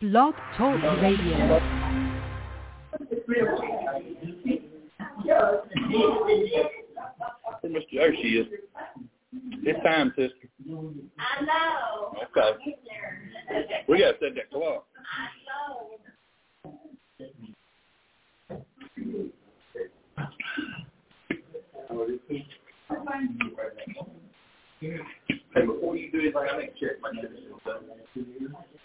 Blog Talk Radio. There she is. It's time, sister. I know. Okay. We got to set that clock. I know. Hey, before you do anything, I need to check my notes.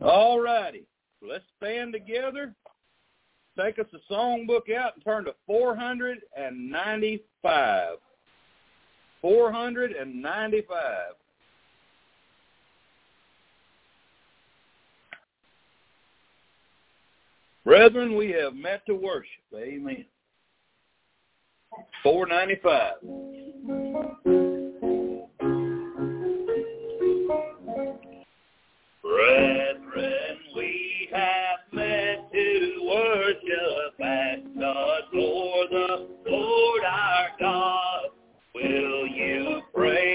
All righty. Let's stand together. Take us a songbook out and turn to 495. 495. Brethren, we have met to worship. Amen. 495. Brethren, we have met to worship at the door the Lord our God. Will you pray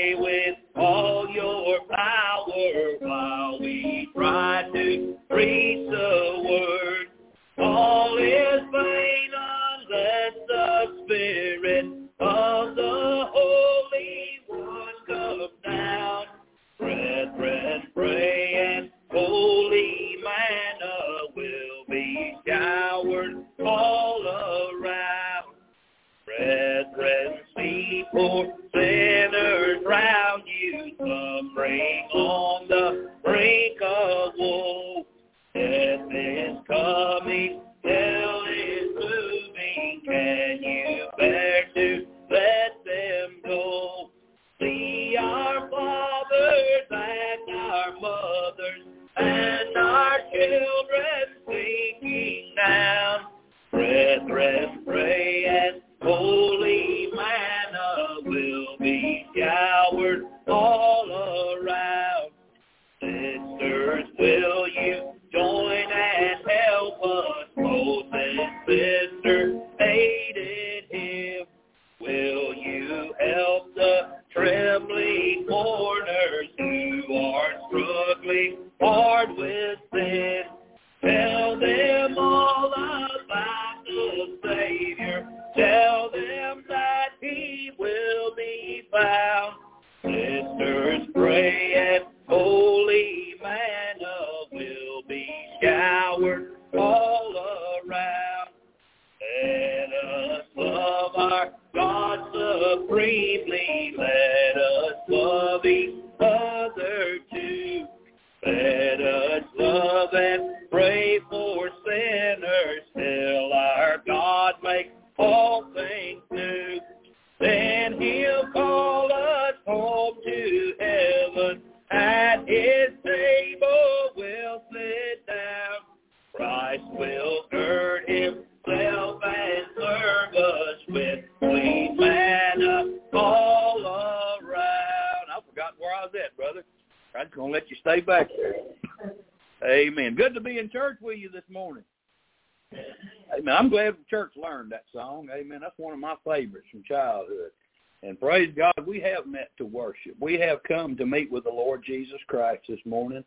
worship. We have come to meet with the Lord Jesus Christ this morning.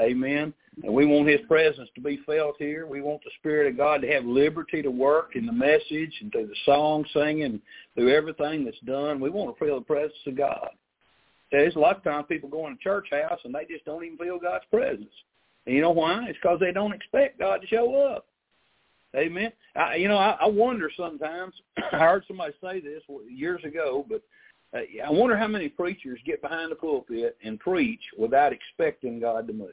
Amen. And we want his presence to be felt here. We want the Spirit of God to have liberty to work in the message and through the song singing, through everything that's done. We want to feel the presence of God. There's a lot of times people go in a church house and they just don't even feel God's presence. And you know why? It's because they don't expect God to show up. Amen. I, you know, I, I wonder sometimes. I heard somebody say this years ago, but I wonder how many preachers get behind the pulpit and preach without expecting God to move.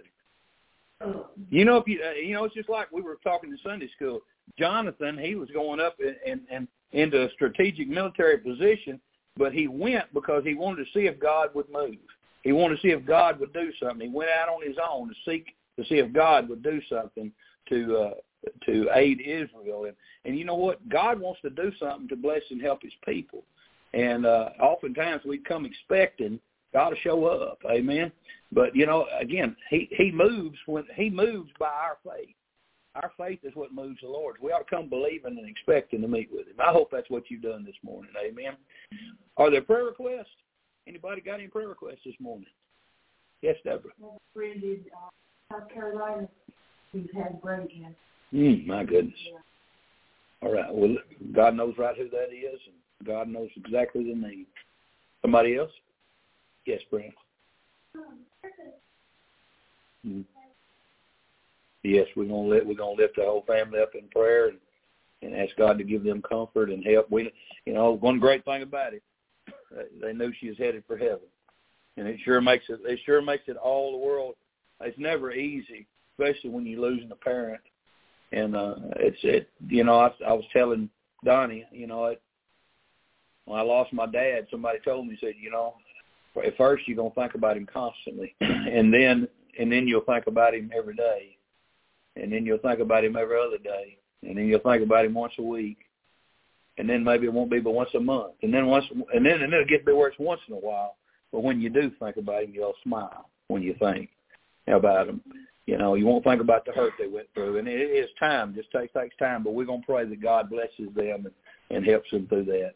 You know, if you uh, you know, it's just like we were talking in Sunday school. Jonathan, he was going up and, and into a strategic military position, but he went because he wanted to see if God would move. He wanted to see if God would do something. He went out on his own to seek to see if God would do something to uh, to aid Israel. And and you know what? God wants to do something to bless and help His people. And uh, oftentimes we come expecting God to show up. Amen. But you know, again, He He moves when He moves by our faith. Our faith is what moves the Lord. We ought to come believing and expecting to meet with Him. I hope that's what you've done this morning. Amen. Are there prayer requests? Anybody got any prayer requests this morning? Yes, Deborah. Well, friend in uh, South Carolina who's had brain cancer. Mm, my goodness. Yeah. All right. Well, God knows right who that is, and God knows exactly the need. Somebody else? Yes, Brent. Mm. Yes, we're gonna let we're gonna lift the whole family up in prayer and, and ask God to give them comfort and help. We, you know, one great thing about it, they knew she was headed for heaven, and it sure makes it it sure makes it all the world. It's never easy, especially when you're losing a parent. And uh it's it you know I, I was telling Donnie, you know, it, when I lost my dad, somebody told me said, you know, at first you're gonna think about him constantly, and then and then you'll think about him every day, and then you'll think about him every other day, and then you'll think about him once a week, and then maybe it won't be but once a month, and then once and then and then it'll get to where it's once in a while. But when you do think about him, you'll smile when you think about him. You know, you won't think about the hurt they went through, and it is time. Just takes takes time, but we're gonna pray that God blesses them and, and helps them through that.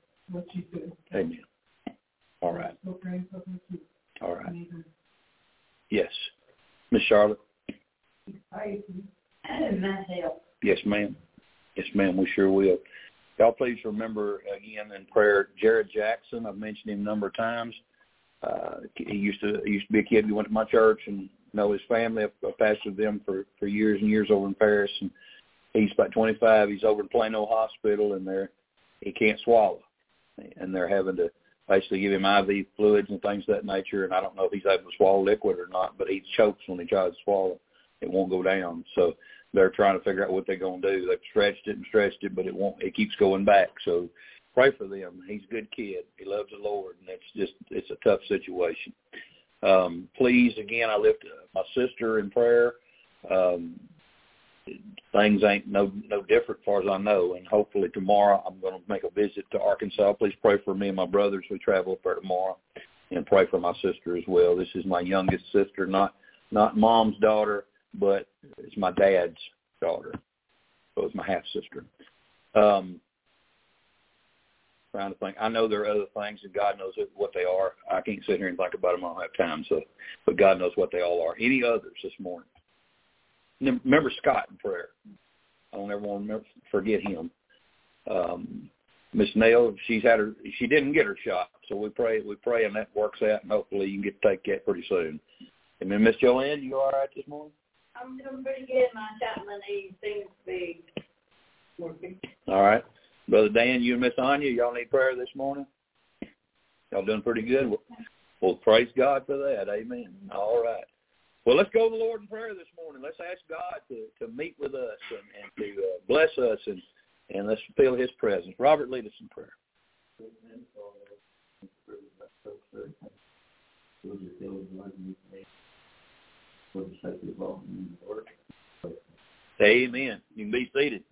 what she's doing. Amen. All right. So praying for her too. All right. Amazing. Yes. Miss Charlotte? I, My help. Yes, ma'am. Yes, ma'am. We sure will. Y'all please remember again in prayer Jared Jackson. I've mentioned him a number of times. Uh, he used to he used to be a kid who went to my church and know his family. I've I've pastored them for for years and years over in Paris. And he's about 25. He's over in Plano Hospital, and they're he can't swallow, and they're having to basically give him IV fluids and things of that nature. And I don't know if he's able to swallow liquid or not, but he chokes when he tries to swallow. It won't go down. So they're trying to figure out what they're going to do. They've stretched it and stretched it, but it won't. It keeps going back. So pray for them. He's a good kid. He loves the Lord, and it's just it's a tough situation. Um, please, again, I lift my sister in prayer. Um, things ain't no no different far as I know, and hopefully tomorrow I'm going to make a visit to Arkansas. Please pray for me and my brothers. We travel up there tomorrow, and pray for my sister as well. This is my youngest sister, not not mom's daughter, but it's my dad's daughter. So it's my half sister. Um, trying to think. I know there are other things, and God knows what they are. I can't sit here and think about them. I don't have time. So, but God knows what they all are. Any others this morning? Remember Scott in prayer. I don't ever want to remember, forget him. Um, Miss Nell, she's had her. She didn't get her shot, so we pray. We pray, and that works out, and hopefully you can get to take that pretty soon. And then Miss Joanne, you all right this morning? I'm doing pretty good. My shot my knee seems to be working. All right. Brother Dan, you and Miss Anya, y'all need prayer this morning? Y'all doing pretty good? Well, praise God for that. Amen. All right. Well, let's go to the Lord in prayer this morning. Let's ask God to, to meet with us and, and to uh, bless us, and, and let's feel his presence. Robert, lead us in prayer. Amen. You can be seated.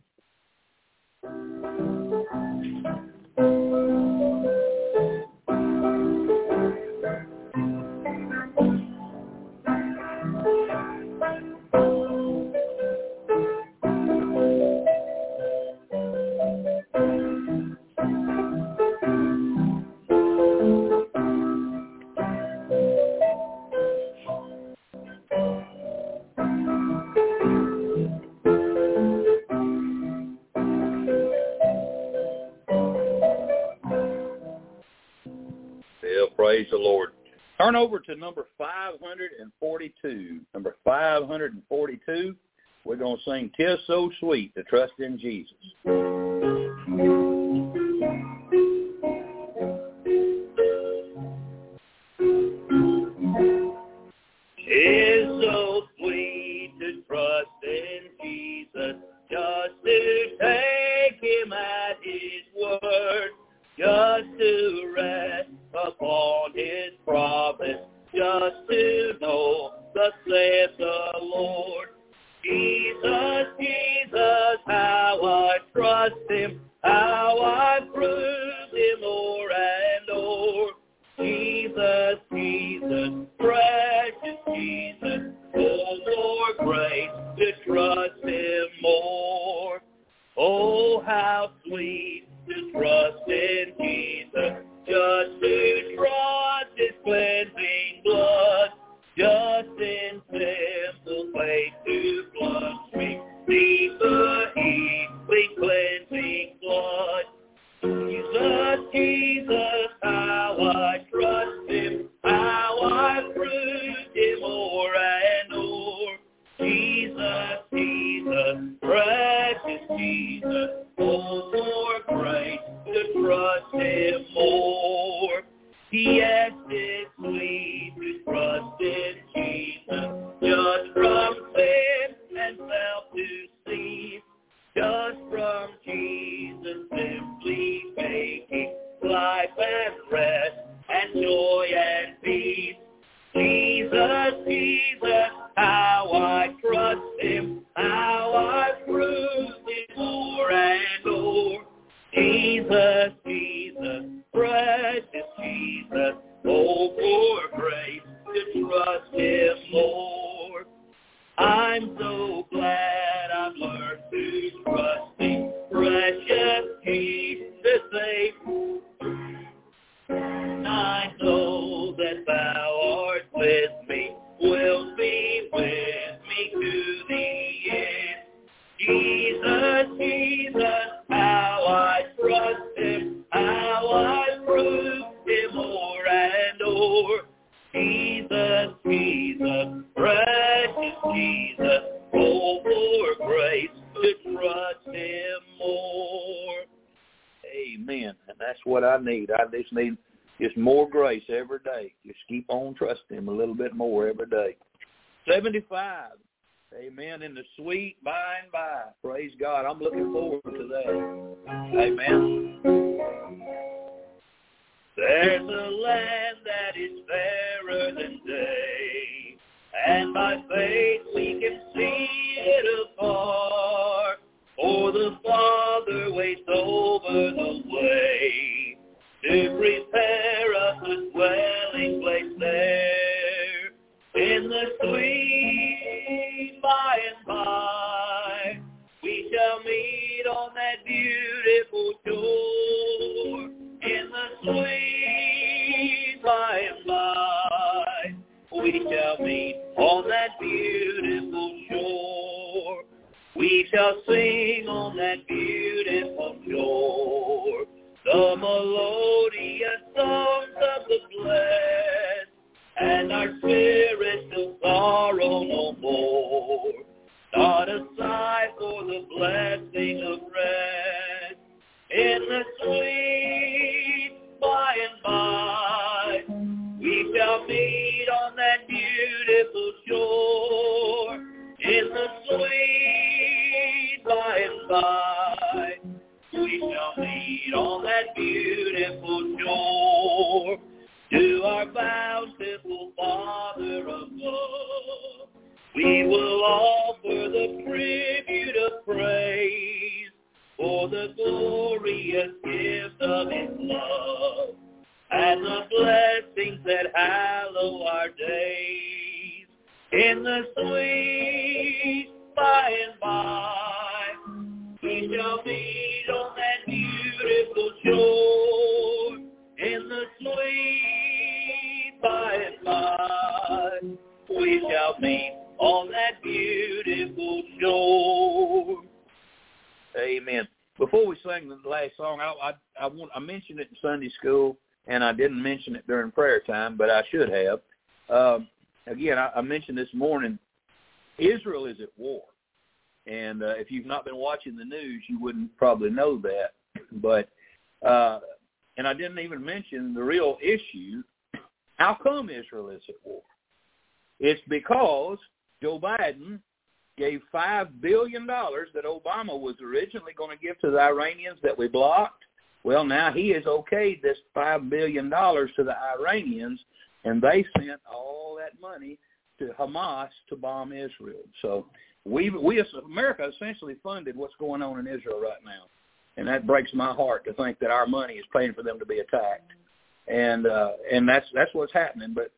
Praise the Lord. Turn over to number 542. Number 542. We're going to sing "Tis So Sweet to Trust in Jesus." And. Jesus, Jesus, precious Jesus, oh, for grace to trust him more. Amen. And that's what I need. I just need just more grace every day. Just keep on trusting him a little bit more every day. 75. Amen. In the sweet by and by. Praise God. I'm looking forward to that. Amen. There's a land that is fairer than day, and by faith we can see it afar. For the Father waits over the way to prepare us a dwelling place there in the sweet by and by. We shall meet on that beautiful shore in the sweet We shall meet on that beautiful shore. We shall sing on that beautiful shore the melodious songs of the blessed, and our spirits will sorrow no more. Not a sigh for the blessing of rest in the sweet sweet by and by. We shall meet on that beautiful shore to our bountiful Father above. We will offer the tribute of praise for the glorious gift of his love and the blessings that hallow our days in the sweet by and by. We shall meet on that beautiful shore in the sweet by and by. We shall meet on that beautiful shore. Amen. Before we sing the last song, I I, I want I mentioned it in Sunday school, and I didn't mention it during prayer time, but I should have. Um, again, I, I mentioned this morning, Israel is at war. And uh, if you've not been watching the news, you wouldn't probably know that. But uh, and I didn't even mention the real issue. How come Israel is at war? It's because Joe Biden gave five billion dollars that Obama was originally going to give to the Iranians that we blocked. Well, now he has okayed this five billion dollars to the Iranians, and they sent all that money to Hamas to bomb Israel. So we we as America essentially funded what's going on in Israel right now, and that breaks my heart to think that our money is paying for them to be attacked, and uh, and that's that's what's happening. But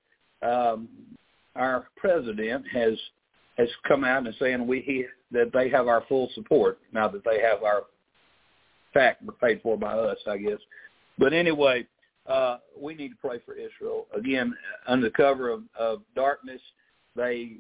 um, our president has has come out and saying we he, that they have our full support now that they have our fact paid for by us, I guess. But anyway, uh, we need to pray for Israel again under cover of, of darkness. They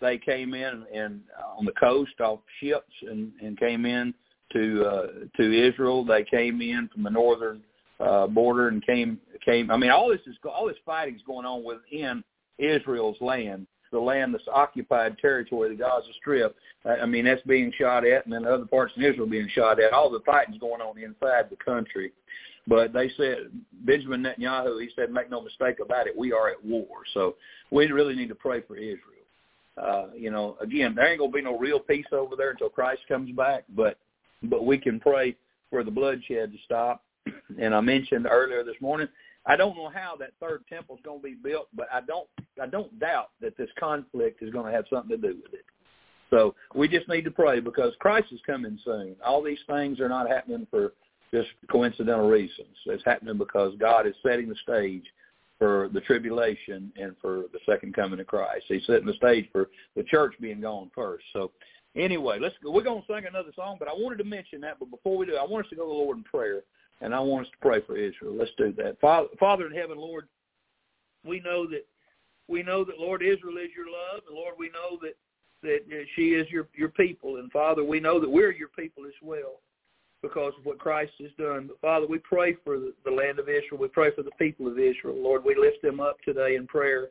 they came in and on the coast off ships and, and came in to uh, to Israel. They came in from the northern uh, border and came came. I mean, all this is all this fighting is going on within Israel's land, the land that's occupied territory, the Gaza Strip. I mean, that's being shot at, and then other parts of Israel being shot at. All the fighting's going on inside the country. But they said Benjamin Netanyahu, he said, make no mistake about it, we are at war. So we really need to pray for Israel uh, you know, again, there ain't gonna be no real peace over there until Christ comes back, but but we can pray for the bloodshed to stop. And I mentioned earlier this morning, I don't know how that third temple is going to be built, but I don't I don't doubt that this conflict is going to have something to do with it. So we just need to pray because Christ is coming soon. All these things are not happening for just coincidental reasons. It's happening because God is setting the stage for the tribulation and for the second coming of Christ. He's setting the stage for the church being gone first. So anyway, let's go. We're going to sing another song, but I wanted to mention that. But before we do, I want us to go to the Lord in prayer, and I want us to pray for Israel. Let's do that. Father, Father in heaven, Lord, we know that we know that Lord Israel is your love, and Lord, we know that that she is your your people, and Father, we know that we're your people as well because of what Christ has done. But Father, we pray for the land of Israel. We pray for the people of Israel. Lord, we lift them up today in prayer.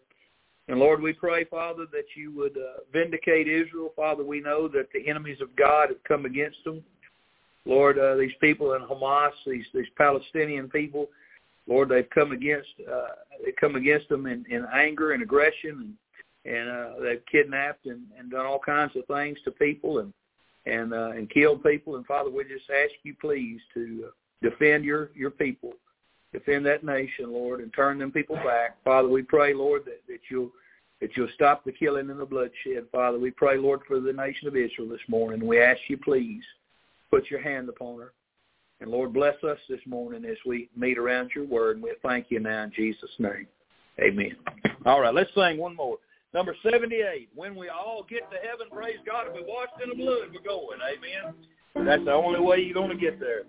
And Lord, we pray, Father, that you would uh, vindicate Israel. Father, we know that the enemies of God have come against them. Lord, uh, these people in Hamas, these these Palestinian people, Lord, they've come against uh, they come against them in, in anger and aggression, and, and uh, they've kidnapped and, and done all kinds of things to people. And and uh, and killed people. And Father, we just ask you please to defend your your people, defend that nation, Lord, and turn them people back. Father, we pray, Lord, that, that you'll that you'll stop the killing and the bloodshed. Father, we pray, Lord, for the nation of Israel this morning. We ask you please put your hand upon her. And Lord, bless us this morning as we meet around your word. And we thank you now in Jesus' name. Amen. All right, let's sing one more. Number 78, when we all get to heaven, praise God, if we washed in the blood, we're going. Amen. That's the only way you're going to get there.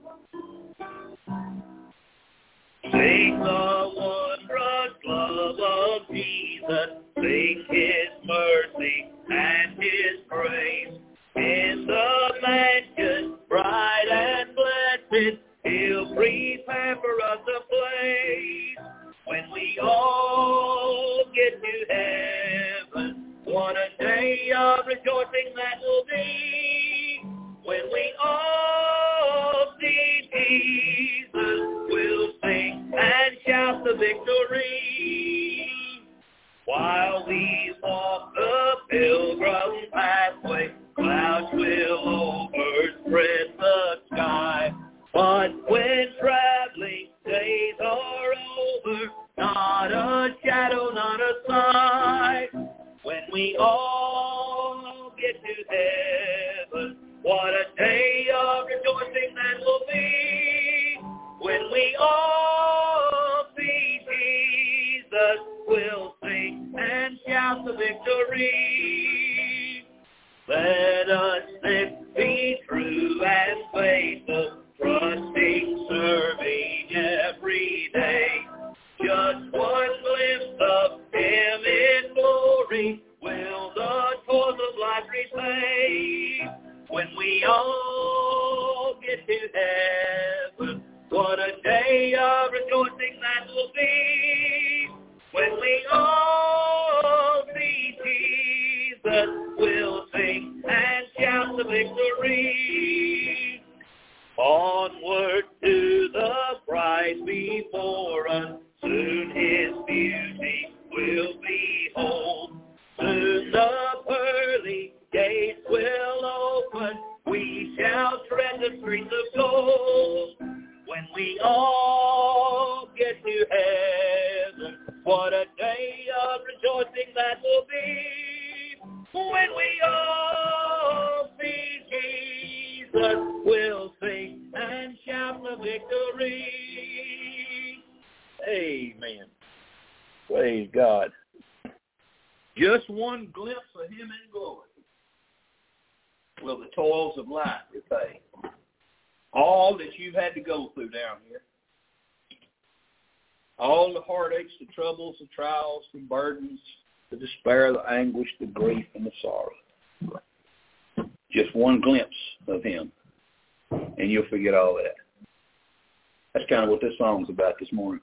Sing the wondrous love of Jesus. Sing his mercy and his praise. In the mansion bright and blessed, he'll prepare for us a place. When we all get to heaven, what a day of rejoicing that will be when we all see Jesus. We'll sing and shout the victory while we walk we all get to heaven. What a day of rejoicing that will be when we all see Jesus. We'll sing and shout the victory. Let us then be true and faithful, all get to heaven. What a day of rejoicing that will be when we all see Jesus. We'll sing and shout the victory. songs about this morning.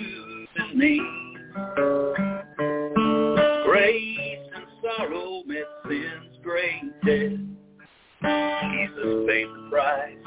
you and. Grace and sorrow met sin's. Jesus paid the price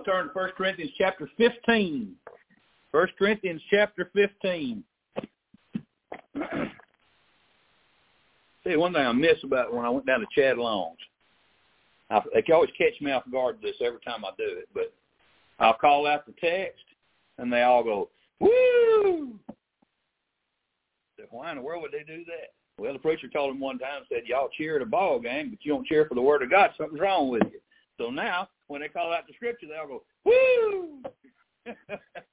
Bible, turn to 1 Corinthians chapter 15. 1 Corinthians chapter 15. See, one thing I miss about when I went down to Chad Long's, I, they can always catch me off guard with this every time I do it, but I'll call out the text, and they all go, woo! Said, why in the world would they do that? Well, the preacher told him one time, said, y'all cheer at a ball game, but you don't cheer for the word of God. Something's wrong with you. So now, when they call out the scripture, they all go, woo!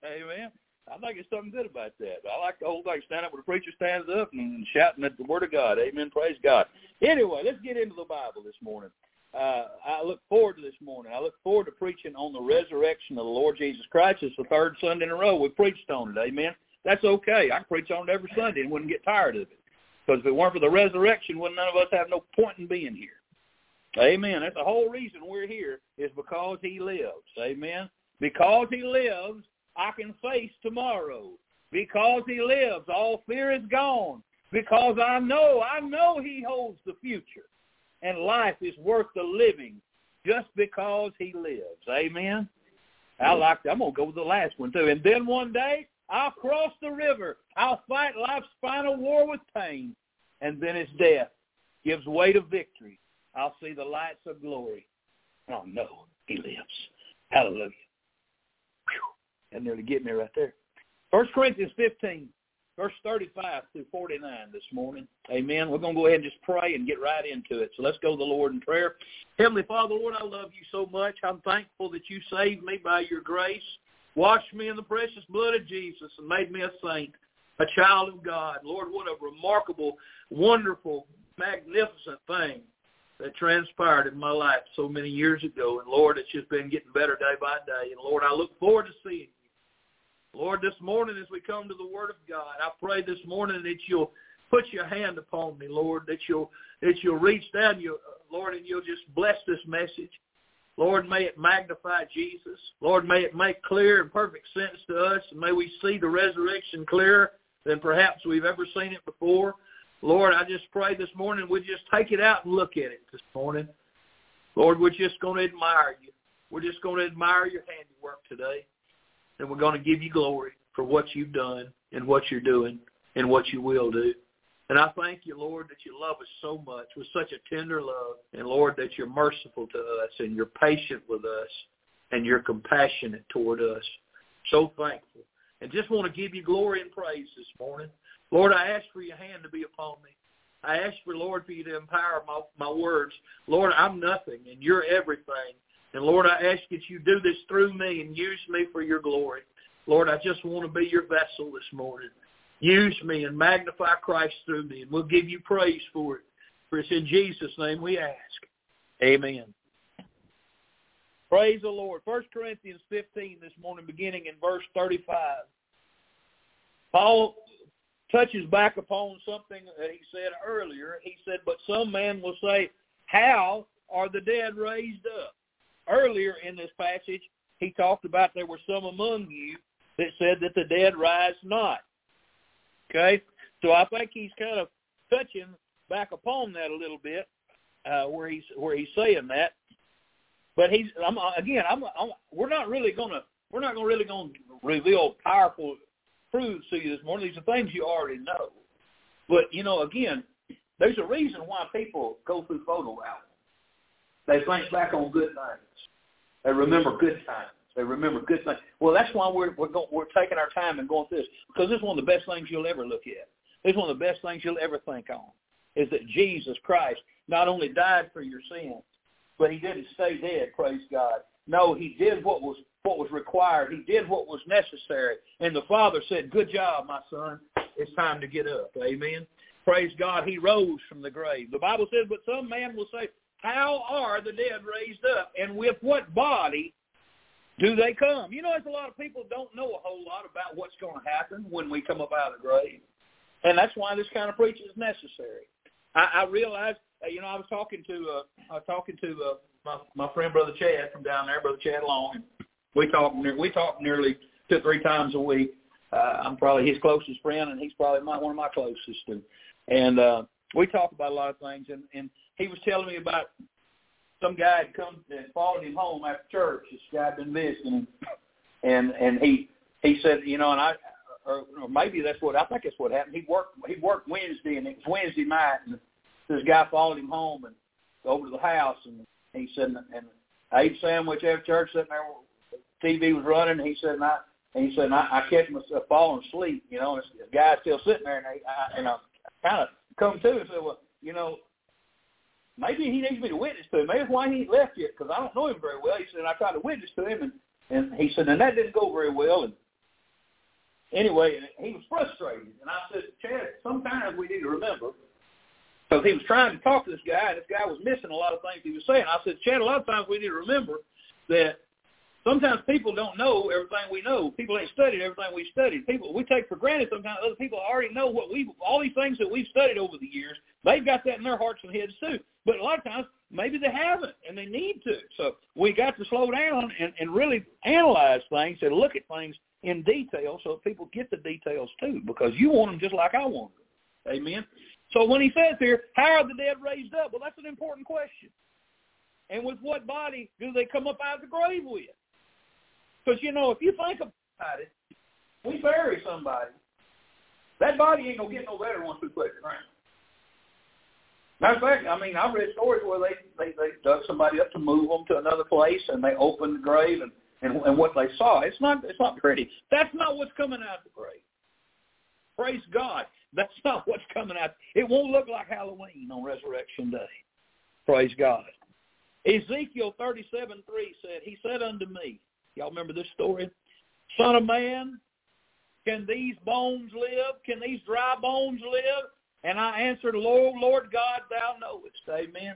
Amen. I think there's something good about that. I like the whole thing, stand up when the preacher stands up and shouting at the word of God. Amen. Praise God. Anyway, let's get into the Bible this morning. Uh, I look forward to this morning. I look forward to preaching on the resurrection of the Lord Jesus Christ. It's the third Sunday in a row we preached on it. Amen. That's okay. I preach on it every Sunday and wouldn't get tired of it. Because if it weren't for the resurrection, wouldn't none of us have no point in being here. Amen. That's the whole reason we're here is because he lives. Amen. Because he lives, I can face tomorrow. Because he lives, all fear is gone. Because I know, I know he holds the future. And life is worth the living just because he lives. Amen. I like that. I'm going to go with the last one too. And then one day, I'll cross the river. I'll fight life's final war with pain. And then his death gives way to victory. I'll see the lights of glory. Oh, no, he lives. Hallelujah. Whew. That nearly get me right there. First Corinthians 15, verse 35 through 49 this morning. Amen. We're going to go ahead and just pray and get right into it. So let's go to the Lord in prayer. Heavenly Father, Lord, I love you so much. I'm thankful that you saved me by your grace, washed me in the precious blood of Jesus, and made me a saint, a child of God. Lord, what a remarkable, wonderful, magnificent thing that transpired in my life so many years ago. And Lord, it's just been getting better day by day. And Lord, I look forward to seeing you. Lord, this morning as we come to the Word of God, I pray this morning that you'll put your hand upon me, Lord, that you'll that you'll reach down, you, Lord, and you'll just bless this message. Lord, may it magnify Jesus. Lord, may it make clear and perfect sense to us, and may we see the resurrection clearer than perhaps we've ever seen it before. Lord, I just pray this morning we just take it out and look at it this morning. Lord, we're just going to admire you. We're just going to admire your handiwork today. And we're going to give you glory for what you've done and what you're doing and what you will do. And I thank you, Lord, that you love us so much with such a tender love. And Lord, that you're merciful to us and you're patient with us and you're compassionate toward us. So thankful. And just want to give you glory and praise this morning. Lord, I ask for your hand to be upon me. I ask for, Lord, for you to empower my, my words. Lord, I'm nothing, and you're everything. And Lord, I ask that you do this through me and use me for your glory. Lord, I just want to be your vessel this morning. Use me and magnify Christ through me, and we'll give you praise for it. For it's in Jesus' name we ask. Amen. Praise the Lord. 1 Corinthians 15 this morning, beginning in verse 35. Paul touches back upon something that he said earlier. He said, but some man will say, how are the dead raised up? Earlier in this passage, he talked about there were some among you that said that the dead rise not. Okay? So I think he's kind of touching back upon that a little bit, uh, where he's where he's saying that. But he's I'm, again, I'm, I'm we're not really gonna we're not gonna really gonna reveal powerful truths to you this morning. These are things you already know. But, you know, again, there's a reason why people go through photo albums. They think back on good things. They remember good times. They remember good things. Well, that's why we're we're, going, we're taking our time and going through this because this is one of the best things you'll ever look at. This is one of the best things you'll ever think on is that Jesus Christ not only died for your sins, but he didn't stay dead. Praise God. No, he did what was what was required. He did what was necessary. And the Father said, good job, my son. It's time to get up. Amen. Praise God. He rose from the grave. The Bible says, but some man will say, how are the dead raised up? And with what body do they come? You know, there's a lot of people don't know a whole lot about what's going to happen when we come up out of the grave. And that's why this kind of preaching is necessary. I, I realized, uh, you know, I was talking to, uh, I was talking to uh, my, my friend Brother Chad from down there, Brother Chad Long, and we talk we talk nearly two three times a week. Uh, I'm probably his closest friend, and he's probably my, one of my closest. And, and uh, we talk about a lot of things. And, and he was telling me about some guy had come and followed him home after church. This guy had been visiting and and he he said, you know, and I or, or maybe that's what I think that's what happened. He worked he worked Wednesday, and it was Wednesday night, and this guy followed him home and over to the house, and he said, and I ate sandwich after church, sitting there, TV was running, he said, and I and he said, and I, I catch myself uh, falling asleep, you know, and this, guy's still sitting there, and I, I and I kind of come to and said, well, you know, maybe he needs me to witness to him. Maybe that's why he left yet, because I don't know him very well. He said, and I tried to witness to him, and and he said, and that didn't go very well, and anyway, he was frustrated. And I said, Chad, sometimes we need to remember, because he was trying to talk to this guy, and this guy was missing a lot of things he was saying. I said, Chad, a lot of times we need to remember that sometimes people don't know everything we know. People ain't studied everything we studied. People we take for granted sometimes other people already know what we all these things that we've studied over the years. They've got that in their hearts and heads too. But a lot of times maybe they haven't and they need to. So we got to slow down and, and really analyze things and look at things in detail so people get the details too, because you want them just like I want them. Amen. So when he says here, how are the dead raised up? Well, that's an important question. And with what body do they come up out of the grave with? Because, you know, if you think about it, we bury somebody. That body ain't going to get no better once we put it in the ground. Matter of fact, I mean, I've read stories where they, they, they dug somebody up to move them to another place, and they opened the grave, and and, and what they saw. It's not it's not pretty. That's not what's coming out of the grave. Praise God. That's not what's coming out. It won't look like Halloween on Resurrection Day. Praise God. Ezekiel 37, 3 said, He said unto me, y'all remember this story? Son of man, can these bones live? Can these dry bones live? And I answered, Lord, Lord God, thou knowest. Amen.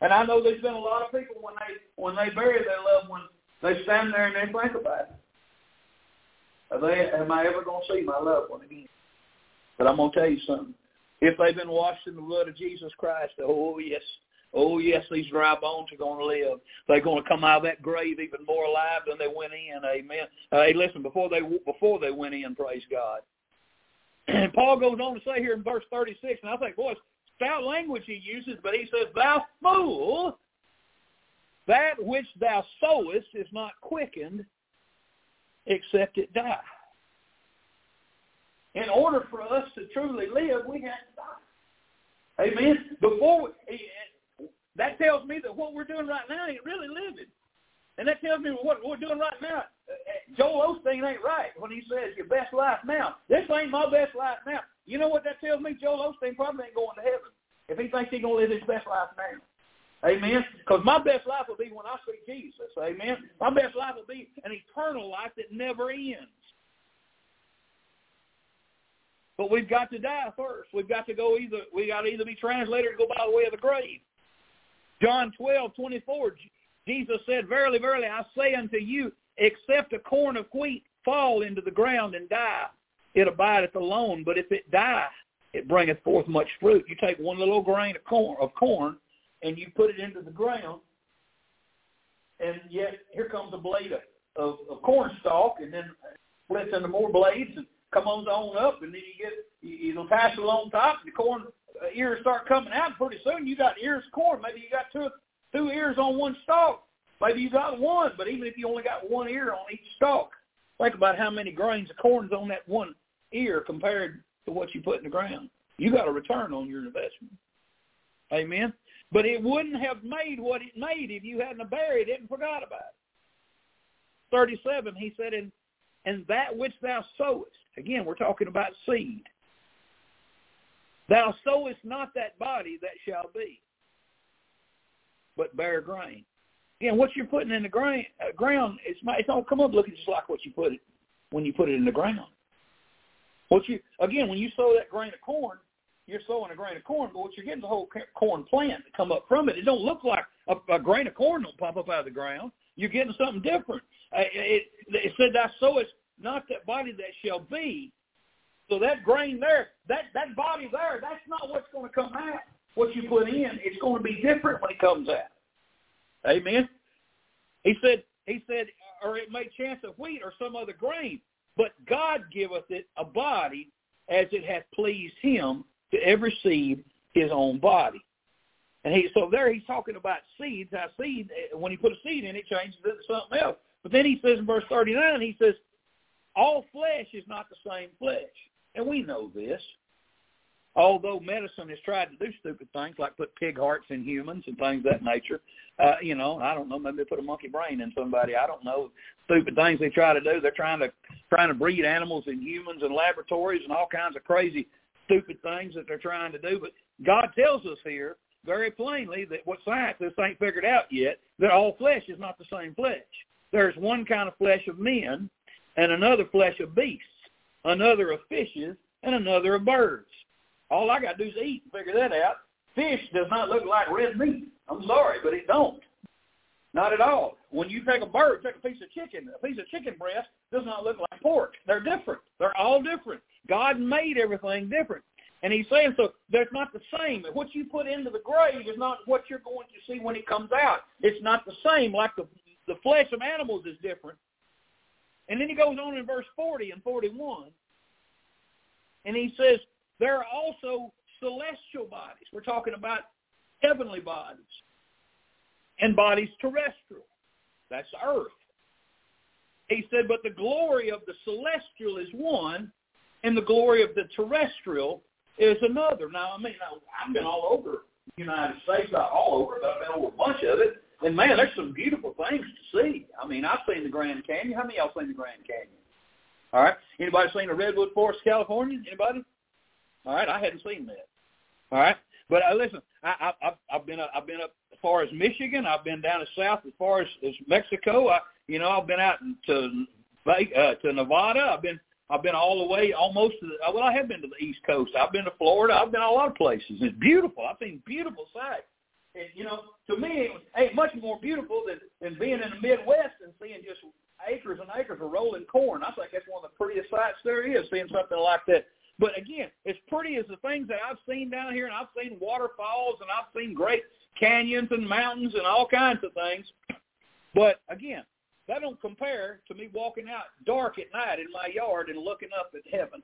And I know there's been a lot of people when they when they bury their loved ones, they stand there and they think about it. Are they, am I ever going to see my loved one again? But I'm going to tell you something. If they've been washed in the blood of Jesus Christ, oh yes, oh yes, these dry bones are going to live. They're going to come out of that grave even more alive than they went in. Amen. Uh, hey, listen, before they before they went in, praise God. And Paul goes on to say here in verse 36, and I think, boy, stout language he uses, but he says, "Thou fool, that which thou sowest is not quickened except it die. In order for us to truly live, we have to die. Amen. Before we, eh, eh, that tells me that what we're doing right now ain't really living. And that tells me what we're doing right now. Eh, Joel Osteen ain't right when he says your best life now. This ain't my best life now. You know what that tells me? Joel Osteen probably ain't going to heaven if he thinks he's to live his best life now. Amen. Because my best life will be when I see Jesus. Amen. My best life will be an eternal life that never ends. But we've got to die first. We've got to go either we got to either be translated or go by the way of the grave. John twelve twenty four. Jesus said, Verily, verily, I say unto you, except a corn of wheat fall into the ground and die, it abideth alone. But if it die, it bringeth forth much fruit. You take one little grain of corn, of corn and you put it into the ground, and yet here comes a blade of, of, of corn stalk, and then splits into more blades, and come on up, and then you get it'll pass along top, and the corn uh, ears start coming out. And pretty soon you got ears of corn. Maybe you got two two ears on one stalk. Maybe you got one, but even if you only got one ear on each stalk, think about how many grains of corn's on that one ear compared to what you put in the ground. You got a return on your investment. Amen. But it wouldn't have made what it made if you hadn't buried it and forgot about it. 37, he said, and, and that which thou sowest, again, we're talking about seed. Thou sowest not that body that shall be, but bare grain. Again, what you're putting in the grain, uh, ground, it's, not, it's don't come up looking just like what you put it when you put it in the ground. What you again, when you sow that grain of corn, you're sowing a grain of corn, but what you're getting is a whole corn plant to come up from it. It don't look like a, a grain of corn don't pop up out of the ground. You're getting something different. Uh, it, it said, "Thou sowest not that body that shall be." So that grain there, that that body there, that's not what's going to come out. What you put in, it's going to be different when it comes out. Amen. He said, he said, or it may chance of wheat or some other grain, but God giveth it a body as it hath pleased him to ever seed his own body. And he so there he's talking about seeds. How seed when you put a seed in, it changes into something else. But then he says in verse 39, he says, all flesh is not the same flesh. And we know this. Although medicine has tried to do stupid things like put pig hearts in humans and things of that nature, uh, you know, I don't know, maybe they put a monkey brain in somebody. I don't know. Stupid things they try to do. They're trying to trying to breed animals in humans in laboratories and all kinds of crazy stupid things that they're trying to do. But God tells us here very plainly that what scientists ain't figured out yet, that all flesh is not the same flesh. There's one kind of flesh of men and another flesh of beasts, another of fishes, and another of birds. All I got to do is eat and figure that out. Fish does not look like red meat. I'm sorry, but it don't. Not at all. When you take a bird, take a piece of chicken, a piece of chicken breast does not look like pork. They're different. They're all different. God made everything different. And he's saying, so they're not the same. What you put into the grave is not what you're going to see when it comes out. It's not the same. Like the, the flesh of animals is different. And then he goes on in verse 40 and 41, and he says, there are also celestial bodies. We're talking about heavenly bodies and bodies terrestrial. That's earth. He said, but the glory of the celestial is one, and the glory of the terrestrial is another. Now, I mean, I've been all over the United States, not all over, but I've been over a bunch of it. And man, there's some beautiful things to see. I mean, I've seen the Grand Canyon. How many of y'all seen the Grand Canyon? All right. Anybody seen the Redwood Forest, California? Anybody? All right. I hadn't seen that. All right. But uh, listen, I, I, I've, I've been uh, I've been up as far as Michigan. I've been down as south as far as, as Mexico. I, you know, I've been out to uh, to Nevada. I've been I've been all the way almost to the, uh, well, I have been to the East Coast. I've been to Florida. I've been a lot of places. It's beautiful. I've seen beautiful sights. And, you know, to me, it ain't much more beautiful than, than being in the Midwest and seeing just acres and acres of rolling corn. I think that's one of the prettiest sights there is, seeing something like that. But again, as pretty as the things that I've seen down here, and I've seen waterfalls, and I've seen great canyons and mountains and all kinds of things. But again, that don't compare to me walking out dark at night in my yard and looking up at heaven.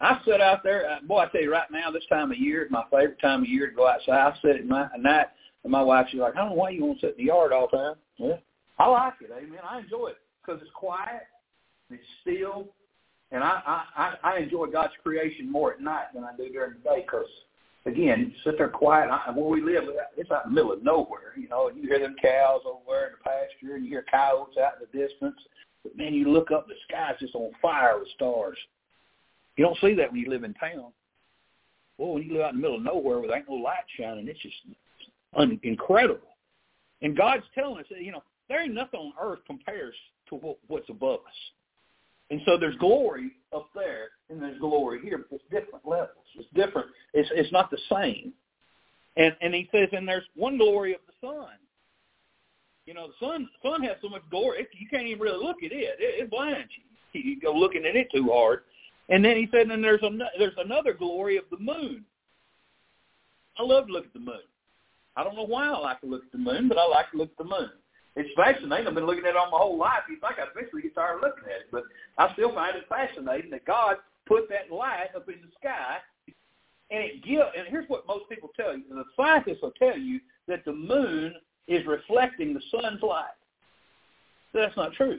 I sit out there, uh, boy, I tell you right now, this time of year is my favorite time of year to go outside. I sit at night, at night and my wife, she's like, I don't know why you want to sit in the yard all the time. Yeah, I like it, amen. I enjoy it because it's quiet, it's still, and I, I, I enjoy God's creation more at night than I do during the day because again, sit there quiet. I, where we live, it's out in the middle of nowhere. You know, you hear them cows over there in the pasture, and you hear coyotes out in the distance. But man, you look up, the sky's just on fire with stars. You don't see that when you live in town. Well, when you live out in the middle of nowhere where there ain't no light shining, it's just un- incredible. And God's telling us, you know, there ain't nothing on earth compares to what, what's above us. And so there's glory up there, and there's glory here, but it's different levels. It's different. It's it's not the same. And and he says, and there's one glory of the sun. You know, the sun sun has so much glory, it, you can't even really look at it. It, it blinds you. You go looking at it too hard. And then he said, and there's a, there's another glory of the moon. I love to look at the moon. I don't know why I like to look at the moon, but I like to look at the moon. It's fascinating. I've been looking at it all my whole life. You think I'd eventually get tired of looking at it, but I still find it fascinating that God put that light up in the sky, and it give. And here's what most people tell you: the scientists will tell you that the moon is reflecting the sun's light. That's not true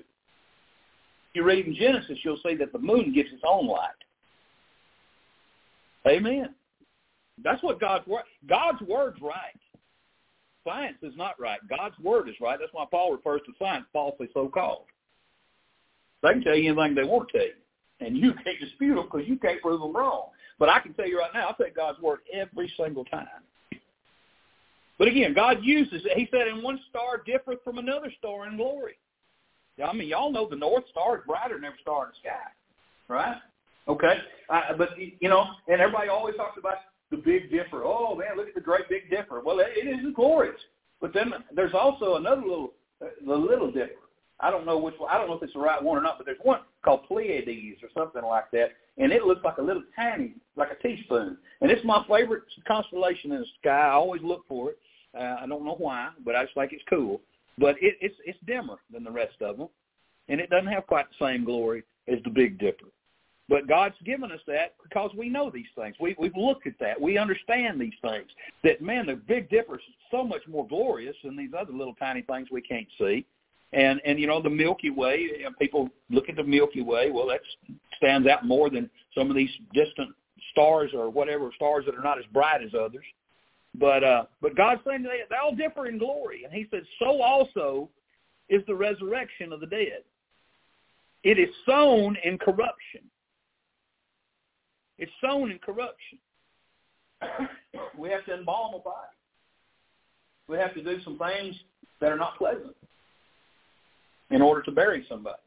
you read in Genesis, you'll see that the moon gives its own light. Amen. That's what God's word. God's word's right. Science is not right. God's word is right. That's why Paul refers to science falsely so called. They can tell you anything they want to tell you, and you can't dispute them because you can't prove them wrong. But I can tell you right now, I'll take God's word every single time. But again, God uses it. He said, "And one star differeth from another star in glory." I mean, y'all know the North Star is brighter than every star in the sky, right? Okay, uh, but you know, and everybody always talks about the Big Dipper. Oh man, look at the Great Big Dipper. Well, it, it is glorious, but then there's also another little, uh, the Little Dipper. I don't know which. I don't know if it's the right one or not, but there's one called Pleiades or something like that, and it looks like a little tiny, like a teaspoon. And it's my favorite constellation in the sky. I always look for it. Uh, I don't know why, but I just think it's cool but it, it's it's dimmer than the rest of them, and it doesn't have quite the same glory as the Big Dipper. But God's given us that because we know these things. We, we've looked at that. We understand these things. That, man, the Big Dipper is so much more glorious than these other little tiny things we can't see. And, and you know, the Milky Way, people look at the Milky Way, well, that stands out more than some of these distant stars or whatever, stars that are not as bright as others. But uh, but God's saying they, they all differ in glory. And he said, so also is the resurrection of the dead. It is sown in corruption. It's sown in corruption. we have to embalm a body. We have to do some things that are not pleasant in order to bury somebody.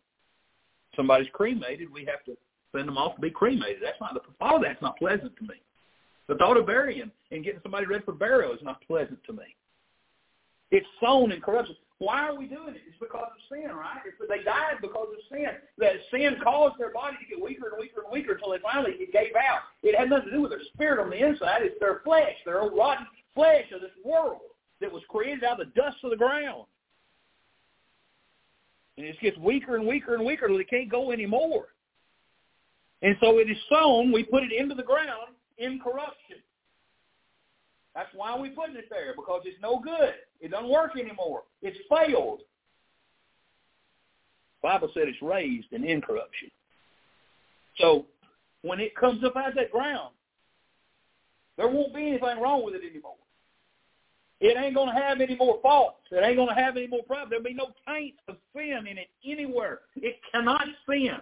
Somebody's cremated, we have to send them off to be cremated. That's not the all that's not pleasant to me. The thought of burying and getting somebody ready for burial is not pleasant to me. It's sown in corruption. Why are we doing it? It's because of sin, right? It's, they died because of sin. That sin caused their body to get weaker and weaker and weaker until they finally it gave out. It had nothing to do with their spirit on the inside. It's their flesh, their old rotten flesh of this world that was created out of the dust of the ground. And it gets weaker and weaker and weaker until it can't go anymore. And so it is sown. We put it into the ground in corruption. That's why we put it there, because it's no good. It doesn't work anymore. It's failed. Bible said it's raised in incorruption. So when it comes up out of that ground, there won't be anything wrong with it anymore. It ain't going to have any more faults. It ain't going to have any more problems. There'll be no taint of sin in it anywhere. It cannot sin.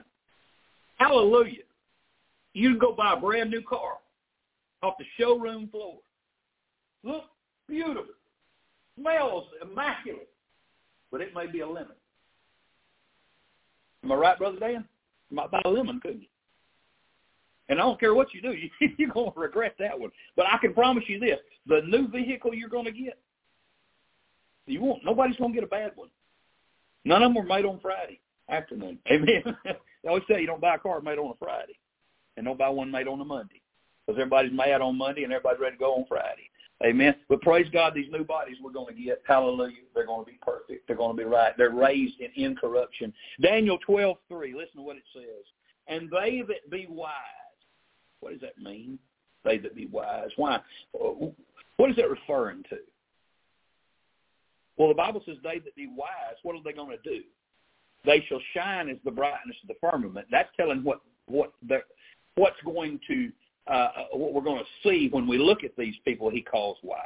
Hallelujah. You can go buy a brand new car off the showroom floor. Look beautiful. Smells immaculate. But it may be a lemon. Am I right, Brother Dan? You might buy a lemon, couldn't you? And I don't care what you do, you're going to regret that one. But I can promise you this: the new vehicle you're going to get, you won't. Nobody's going to get a bad one. None of them were made on Friday afternoon. Amen. they always say you don't buy a car made on a Friday, and don't buy one made on a Monday, because everybody's mad on Monday and everybody's ready to go on Friday. Amen. But praise God, these new bodies we're going to get, hallelujah, they're going to be perfect. They're going to be right. They're raised in incorruption. Daniel twelve three. Listen to what it says. And they that be wise. What does that mean? They that be wise. Why? What is that referring to? Well, the Bible says they that be wise, what are they going to do? They shall shine as the brightness of the firmament. That's telling what what the, what's going to uh, what we're going to see when we look at these people he calls wise.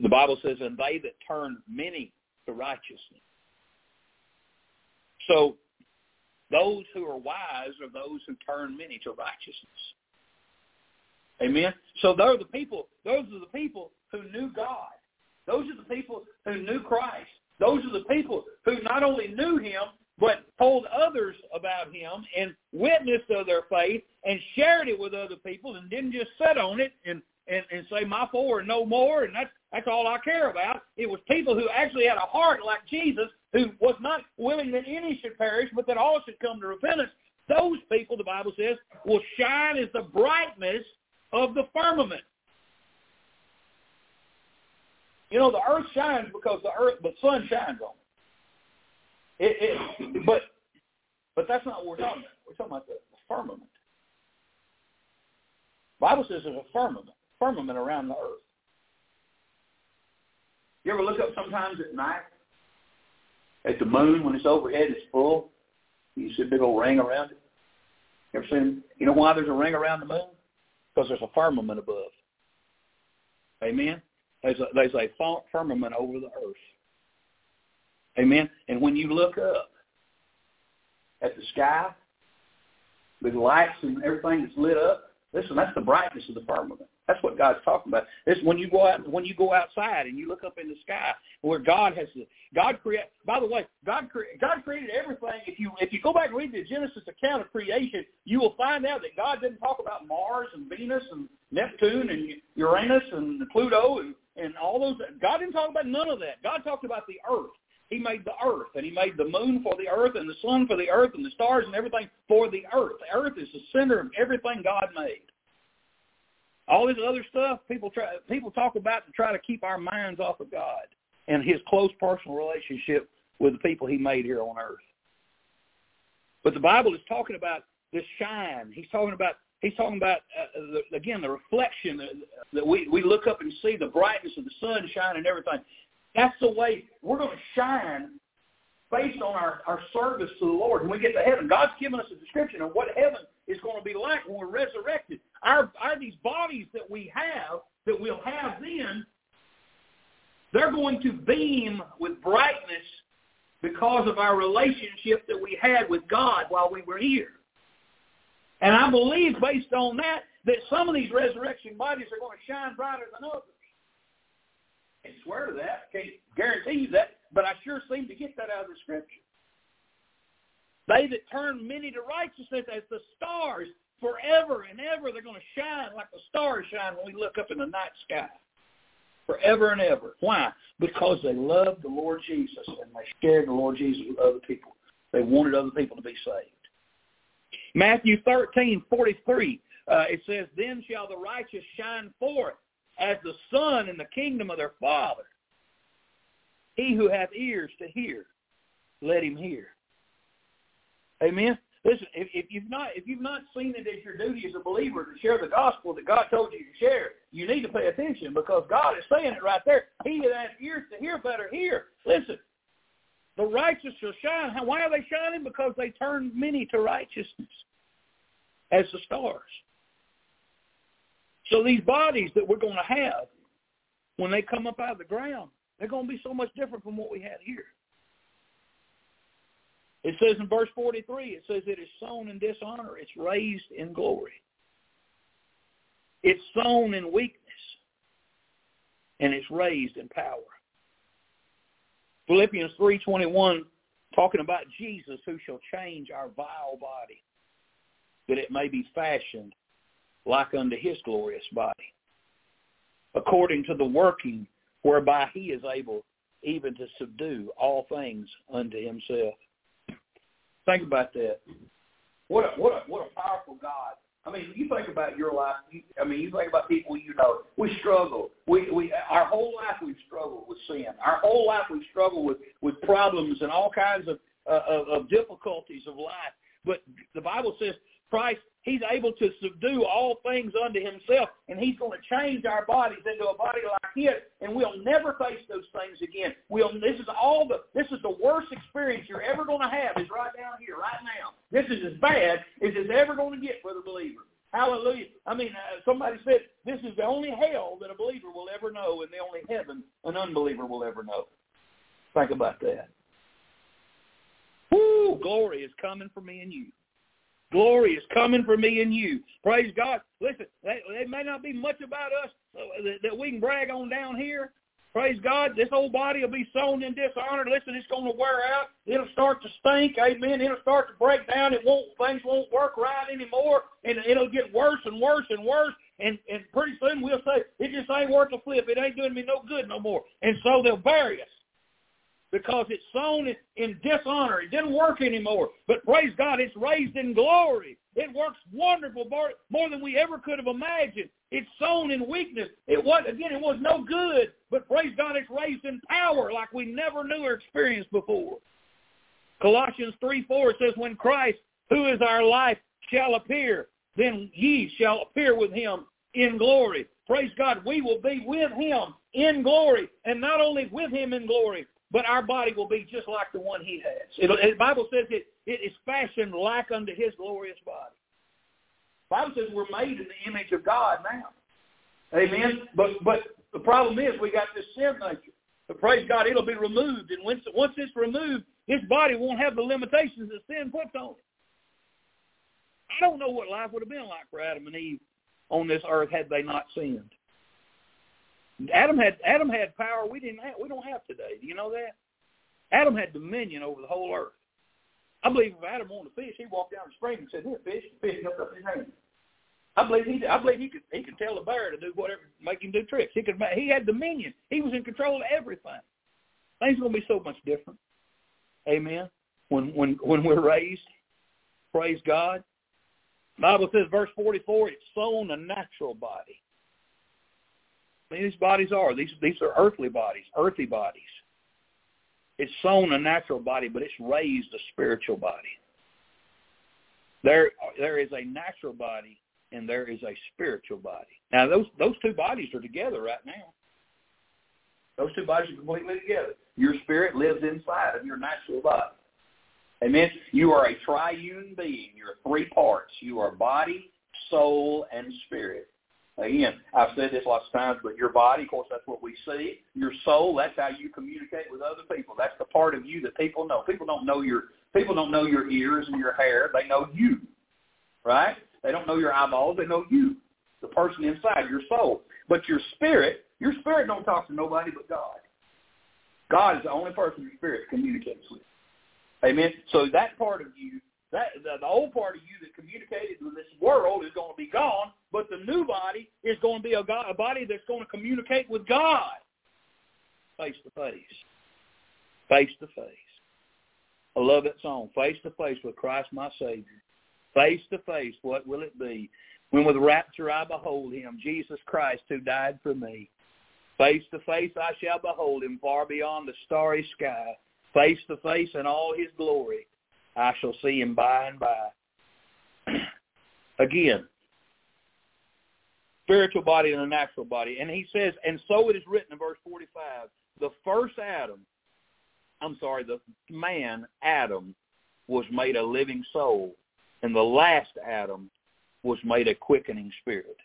The Bible says, and they that turn many to righteousness. So those who are wise are those who turn many to righteousness. Amen. So those are the people. Those are the people who knew God. Those are the people who knew Christ. Those are the people who not only knew Him but told others about Him and witnessed of their faith and shared it with other people and didn't just sit on it and and, and say my four and no more and that's that's all I care about. It was people who actually had a heart like Jesus who was not willing that any should perish but that all should come to repentance. Those people, the Bible says, will shine as the brightness of the firmament. You know, the earth shines because the earth, the sun shines on it. It, it but but that's not what we're talking about. We're talking about the, the firmament. Bible says there's a firmament, firmament around the earth. You ever look up sometimes at night at the moon when it's overhead, it's full. You see a big old ring around it. You ever seen? You know why there's a ring around the moon? Because there's a firmament above. Amen. There's a, there's a firmament over the earth. Amen. And when you look up at the sky, the lights and everything that's lit up, listen, that's the brightness of the firmament. That's what God's talking about. It's when you go out when you go outside and you look up in the sky where God has God create. By the way, God cre- God created everything. If you if you go back and read the Genesis account of creation, you will find out that God didn't talk about Mars and Venus and Neptune and Uranus and Pluto and and all those. God didn't talk about none of that. God talked about the earth. He made the earth, and he made the moon for the earth, and the sun for the earth, and the stars and everything for the earth. The earth is the center of everything God made. All this other stuff people try people talk about to try to keep our minds off of God and his close personal relationship with the people he made here on earth. But the Bible is talking about the shine. He's talking about he's talking about uh, the, again the reflection that, that we we look up and see the brightness of the sunshine and everything. That's the way we're going to shine based on our, our service to the Lord. When we get to heaven, God's given us a description of what heaven is going to be like when we're resurrected. Our, our these bodies that we have, that we'll have then, they're going to beam with brightness because of our relationship that we had with God while we were here. And I believe based on that, that some of these resurrection bodies are going to shine brighter than others. I swear to that. Can't guarantee you that, but I sure seem to get that out of the scripture. They that turn many to righteousness as the stars forever and ever, they're going to shine like the stars shine when we look up in the night sky. Forever and ever. Why? Because they loved the Lord Jesus and they shared the Lord Jesus with other people. They wanted other people to be saved. Matthew thirteen forty three. Uh, it says, Then shall the righteous shine forth as the Son in the kingdom of their Father. He who hath ears to hear, let him hear. Amen. Listen, if, if you've not if you've not seen it as your duty as a believer to share the gospel that God told you to share, you need to pay attention because God is saying it right there. He that has ears to hear better hear. Listen, the righteous shall shine. Why are they shining? Because they turn many to righteousness as the stars. So these bodies that we're going to have when they come up out of the ground, they're going to be so much different from what we had here. It says in verse 43, it says it is sown in dishonor. It's raised in glory. It's sown in weakness, and it's raised in power. Philippians 3.21, talking about Jesus who shall change our vile body, that it may be fashioned like unto his glorious body, according to the working whereby he is able even to subdue all things unto himself. Think about that. What a, what a, what a powerful God. I mean, you think about your life. You, I mean, you think about people you know. We struggle. We we our whole life we've struggled with sin. Our whole life we've struggled with with problems and all kinds of uh, of, of difficulties of life. But the Bible says Christ, he's able to subdue all things unto himself, and he's going to change our bodies into a body like his, and we'll never face those things again. We'll, this is all the, this is the worst experience you're ever going to have is right down here, right now. This is as bad as it's ever going to get for the believer. Hallelujah. I mean, uh, somebody said this is the only hell that a believer will ever know and the only heaven an unbeliever will ever know. Think about that. Woo! Glory is coming for me and you. Glory is coming for me and you. Praise God. Listen, there may not be much about us that, that we can brag on down here. Praise God. This old body will be sown in dishonor. Listen, it's going to wear out. It'll start to stink. Amen. It'll start to break down. It won't. Things won't work right anymore, and it'll get worse and worse and worse. And and pretty soon we'll say it just ain't worth a flip. It ain't doing me no good no more. And so they'll bury us because it's sown in dishonor. It didn't work anymore. But praise God, it's raised in glory. It works wonderful, more, than we ever could have imagined. It's sown in weakness. It was again, it was no good, but praise God, it's raised in power like we never knew or experienced before. Colossians 3, 4 says, When Christ, who is our life, shall appear, then ye shall appear with him in glory. Praise God, we will be with him in glory, and not only with him in glory, but our body will be just like the one he has. It, the Bible says it, it is fashioned like unto his glorious body. The Bible says we're made in the image of God now. Amen. But but the problem is we got this sin nature. But praise God, it'll be removed. And once, once it's removed, this body won't have the limitations that sin puts on it. I don't know what life would have been like for Adam and Eve on this earth had they not sinned. Adam had Adam had power we didn't have we don't have today. Do you know that? Adam had dominion over the whole earth. I believe if Adam wanted fish, he walked down the spring and said, "Here, fish." Fish jumped up his hand. I believe he. I believe he could. He could tell the bear to do whatever, make him do tricks. He could. He had dominion. He was in control of everything. Things are gonna be so much different. Amen. When when when we're raised, praise God. The Bible says, verse forty-four, it's sown a natural body. These bodies are. These these are earthly bodies, earthy bodies. It's sown a natural body, but it's raised a spiritual body. There, there is a natural body and there is a spiritual body. Now, those those two bodies are together right now. Those two bodies are completely together. Your spirit lives inside of your natural body. Amen. You are a triune being. You're three parts. You are body, soul, and spirit. Again, I've said this lots of times, but your body, of course, that's what we see. Your soul, that's how you communicate with other people. That's the part of you that people know. People don't know your people don't know your ears and your hair. They know you, right? They don't know your eyeballs. They know you, the person inside, your soul. But your spirit, your spirit don't talk to nobody but God. God is the only person your spirit communicates with. Amen. So that part of you, that the, the old part of you that communicated with this world is going to be gone, but the new body is going to be a, God, a body that's going to communicate with God face to face. Face to face. I love that song, Face to Face with Christ my Savior. Face to face, what will it be? When with rapture I behold him, Jesus Christ who died for me. Face to face I shall behold him far beyond the starry sky face to face in all his glory. I shall see him by and by. Again, spiritual body and a natural body. And he says, and so it is written in verse 45, the first Adam, I'm sorry, the man, Adam, was made a living soul, and the last Adam was made a quickening spirit.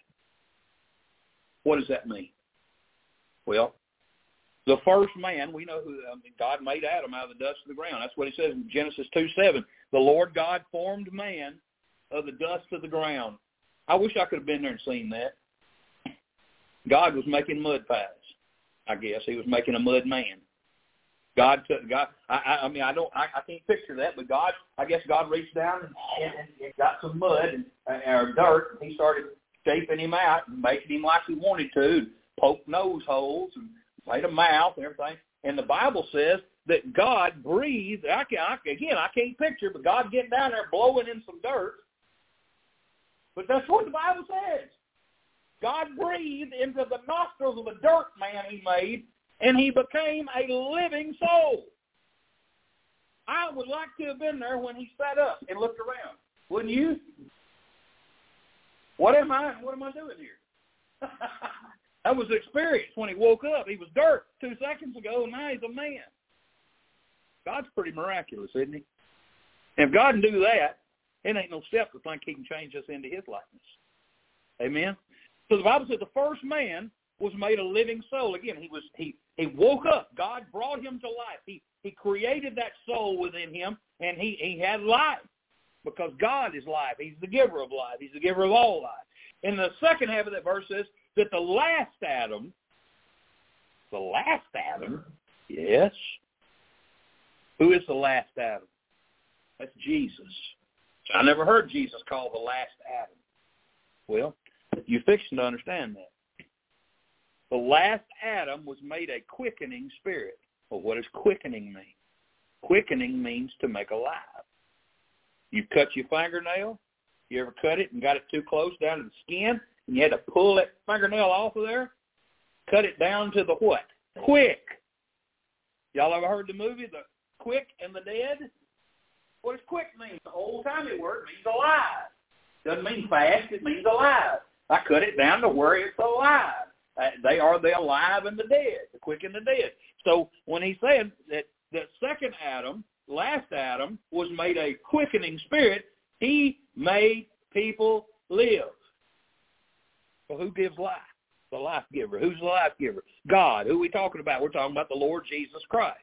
What does that mean? Well, the first man, we know who I mean, God made Adam out of the dust of the ground. That's what it says in Genesis 2, 7. The Lord God formed man of the dust of the ground. I wish I could have been there and seen that. God was making mud pies, I guess. He was making a mud man. God took God. I, I mean, I don't. I, I can't picture that, but God. I guess God reached down and, and, and got some mud and uh, or dirt, and He started shaping him out and making him like He wanted to, and poke nose holes and made a mouth and everything. And the Bible says that God breathed. I can, I, again, I can't picture, but God getting down there blowing in some dirt. But that's what the Bible says. God breathed into the nostrils of the dirt man he made, and he became a living soul. I would like to have been there when he sat up and looked around. Wouldn't you? What am I? What am I doing here? That was the experience when he woke up. He was dirt two seconds ago, and now he's a man. God's pretty miraculous, isn't he? And if God can do that, it ain't no step to think he can change us into his likeness. Amen? So the Bible says the first man was made a living soul. Again, he was he he woke up. God brought him to life. He he created that soul within him, and he he had life because God is life. He's the giver of life. He's the giver of all life. In the second half of that verse says that the last Adam, the last Adam, yes, who is the last Adam? That's Jesus. I never heard Jesus called the last Adam. Well, you're fixing to understand that. The last Adam was made a quickening spirit. Well, what does quickening mean? Quickening means to make alive. You cut your fingernail. You ever cut it and got it too close down to the skin? And you had to pull that fingernail off of there, cut it down to the what? Quick. Y'all ever heard the movie The Quick and the Dead? What does quick mean? The old timey word means alive. Doesn't mean fast, it means alive. I cut it down to where it's alive. Uh, they are the alive and the dead, the quick and the dead. So when he said that the second Adam, last Adam, was made a quickening spirit, he made people live. Who gives life? The life giver. Who's the life giver? God. Who are we talking about? We're talking about the Lord Jesus Christ.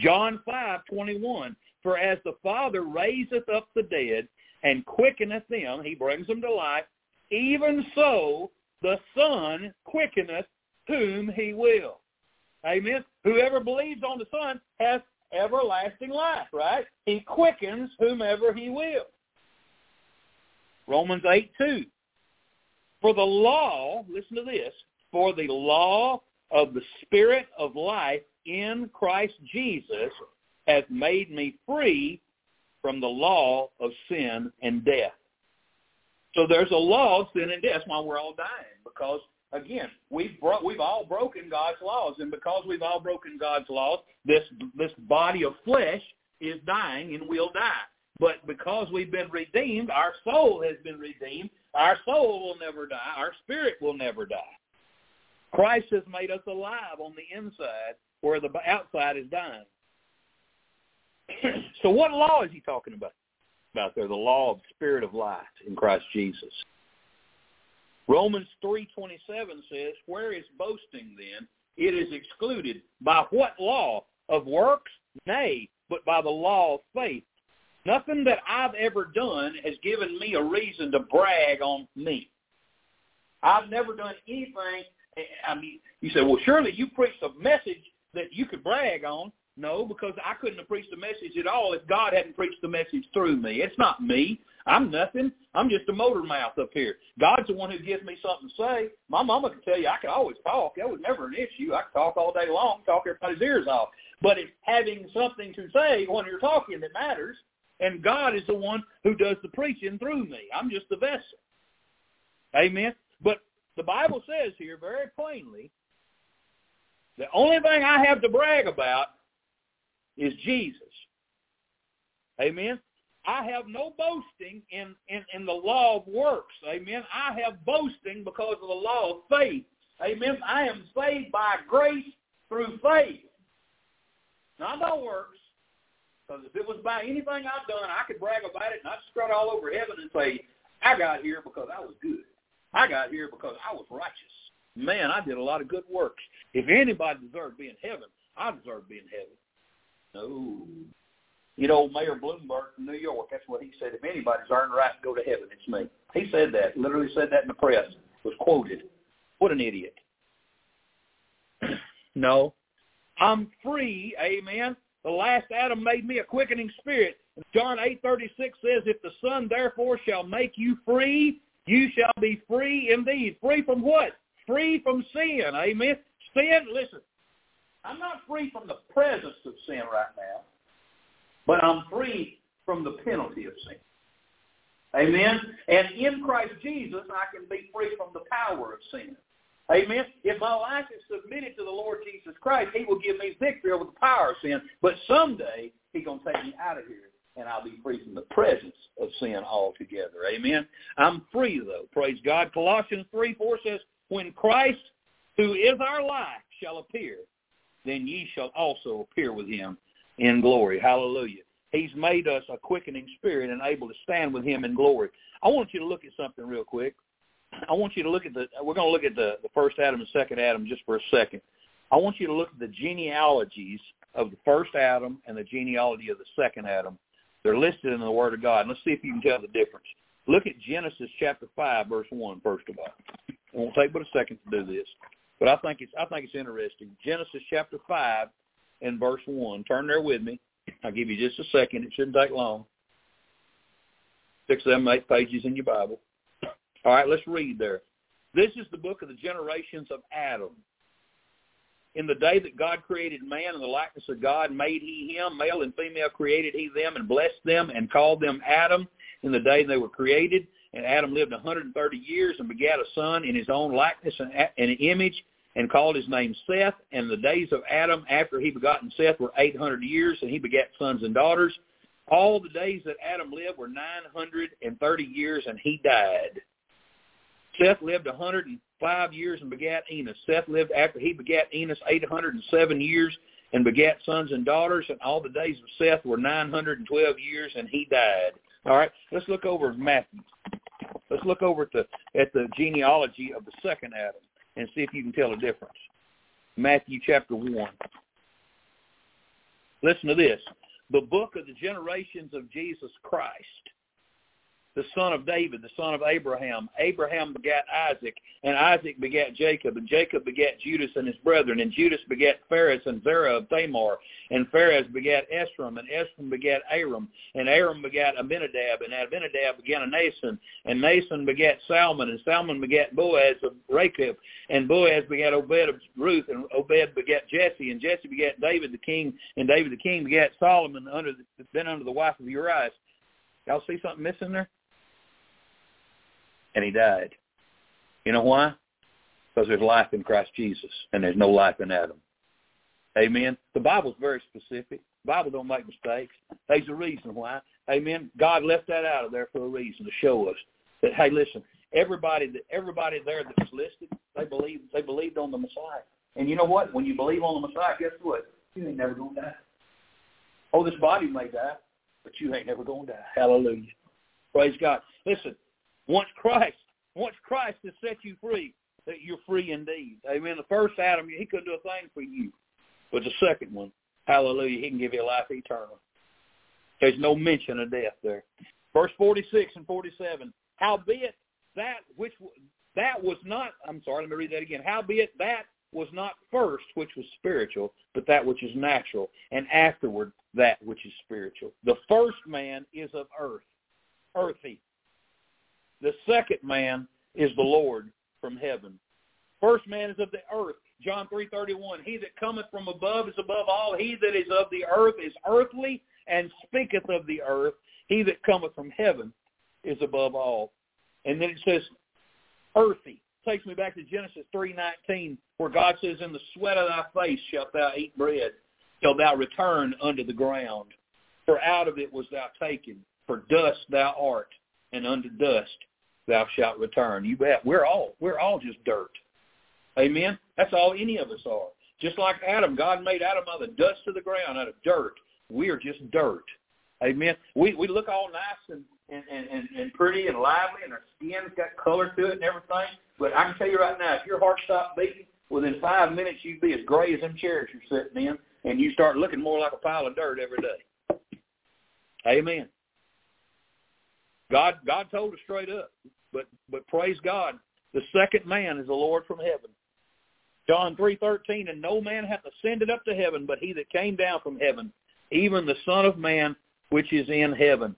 John five twenty one. For as the Father raiseth up the dead and quickeneth them, he brings them to life, even so the Son quickeneth whom he will. Amen. Whoever believes on the Son has everlasting life, right? He quickens whomever he will. Romans 8, 2. For the law, listen to this, for the law of the Spirit of life in Christ Jesus has made me free from the law of sin and death. So there's a law of sin and death. Why we're all dying. Because again, we've bro- we've all broken God's laws, and because we've all broken God's laws, this this body of flesh is dying and will die. But because we've been redeemed, our soul has been redeemed. Our soul will never die. Our spirit will never die. Christ has made us alive on the inside where the outside is dying. so what law is he talking about? About there, the law of the spirit of life in Christ Jesus. Romans 3.27 says, Where is boasting then? It is excluded. By what law? Of works? Nay, but by the law of faith. Nothing that I've ever done has given me a reason to brag on me. I've never done anything. I mean, you say, well, surely you preached a message that you could brag on. No, because I couldn't have preached the message at all if God hadn't preached the message through me. It's not me. I'm nothing. I'm just a motor mouth up here. God's the one who gives me something to say. My mama can tell you I could always talk. That was never an issue. I could talk all day long, talk everybody's ears off. But it's having something to say when you're talking that matters. And God is the one who does the preaching through me. I'm just the vessel. Amen. But the Bible says here very plainly, the only thing I have to brag about is Jesus. Amen. I have no boasting in, in, in the law of works. Amen. I have boasting because of the law of faith. Amen. I am saved by grace through faith. Not by works. Because if it was by anything I've done, I could brag about it and I'd strut all over heaven and say, I got here because I was good. I got here because I was righteous. Man, I did a lot of good works. If anybody deserved to be in heaven, I deserve to be in heaven. No. You know, Mayor Bloomberg from New York, that's what he said. If anybody's earned right to go to heaven, it's me. He said that, literally said that in the press, was quoted. What an idiot. no. I'm free, amen. The last Adam made me a quickening spirit. John 8:36 says, "If the Son therefore shall make you free, you shall be free indeed." Free from what? Free from sin. Amen. Sin, listen. I'm not free from the presence of sin right now, but I'm free from the penalty of sin. Amen. And in Christ Jesus, I can be free from the power of sin. Amen. If my life is submitted to the Lord Jesus Christ, he will give me victory over the power of sin. But someday he's going to take me out of here and I'll be free from the presence of sin altogether. Amen. I'm free though. Praise God. Colossians 3, 4 says, When Christ, who is our life, shall appear, then ye shall also appear with him in glory. Hallelujah. He's made us a quickening spirit and able to stand with him in glory. I want you to look at something real quick. I want you to look at the, we're going to look at the, the first Adam and second Adam just for a second. I want you to look at the genealogies of the first Adam and the genealogy of the second Adam. They're listed in the Word of God. And let's see if you can tell the difference. Look at Genesis chapter 5, verse 1, first of all. It won't take but a second to do this. But I think it's I think it's interesting. Genesis chapter 5 and verse 1. Turn there with me. I'll give you just a second. It shouldn't take long. Six, seven, eight pages in your Bible. All right, let's read there. This is the book of the generations of Adam. In the day that God created man in the likeness of God, made he him, male and female created he them, and blessed them, and called them Adam in the day they were created. And Adam lived 130 years and begat a son in his own likeness and image, and called his name Seth. And the days of Adam after he begotten Seth were 800 years, and he begat sons and daughters. All the days that Adam lived were 930 years, and he died. Seth lived 105 years and begat Enos. Seth lived after he begat Enos 807 years and begat sons and daughters, and all the days of Seth were 912 years, and he died. All right, let's look over Matthew. Let's look over at the at the genealogy of the second Adam and see if you can tell a difference. Matthew chapter one. Listen to this. The book of the generations of Jesus Christ the son of David, the son of Abraham. Abraham begat Isaac, and Isaac begat Jacob, and Jacob begat Judas and his brethren, and Judas begat Phares and Zerah of Tamar, and Phares begat Esrom, and Esrom begat Aram, and Aram begat Abinadab, and Abinadab begat Nason, and Nason begat Salmon, and Salmon begat Boaz of Rachab, and Boaz begat Obed of Ruth, and Obed begat Jesse, and Jesse begat David the king, and David the king begat Solomon under the, then under the wife of Uriah. Y'all see something missing there? And he died. You know why? Because there's life in Christ Jesus, and there's no life in Adam. Amen. The Bible's very specific. The Bible don't make mistakes. There's a reason why. Amen. God left that out of there for a reason to show us that hey, listen, everybody that everybody there that was listed, they believed they believed on the Messiah. And you know what? When you believe on the Messiah, guess what? You ain't never gonna die. Oh, this body may die, but you ain't never gonna die. Hallelujah. Praise God. Listen, once Christ, once Christ has set you free, that you're free indeed. Amen. The first Adam, he couldn't do a thing for you. But the second one, hallelujah, he can give you life eternal. There's no mention of death there. Verse 46 and 47. Howbeit that which that was not, I'm sorry, let me read that again. Howbeit that was not first which was spiritual, but that which is natural, and afterward that which is spiritual. The first man is of earth, earthy. The second man is the Lord from heaven. First man is of the earth. John 3:31. He that cometh from above is above all. He that is of the earth is earthly and speaketh of the earth. He that cometh from heaven is above all. And then it says earthy. Takes me back to Genesis 3:19 where God says in the sweat of thy face shalt thou eat bread till thou return unto the ground. For out of it was thou taken. For dust thou art, and unto dust thou shalt return. You bet. We're all we're all just dirt. Amen. That's all any of us are. Just like Adam, God made Adam out of the dust of the ground, out of dirt. We are just dirt. Amen. We we look all nice and and, and, and pretty and lively, and our skin's got color to it and everything. But I can tell you right now, if your heart stopped beating, within five minutes you'd be as gray as them chairs you're sitting in, and you start looking more like a pile of dirt every day. Amen. God God told us straight up, but but praise God, the second man is the Lord from heaven. John three thirteen, and no man hath ascended up to heaven, but he that came down from heaven, even the Son of Man which is in heaven.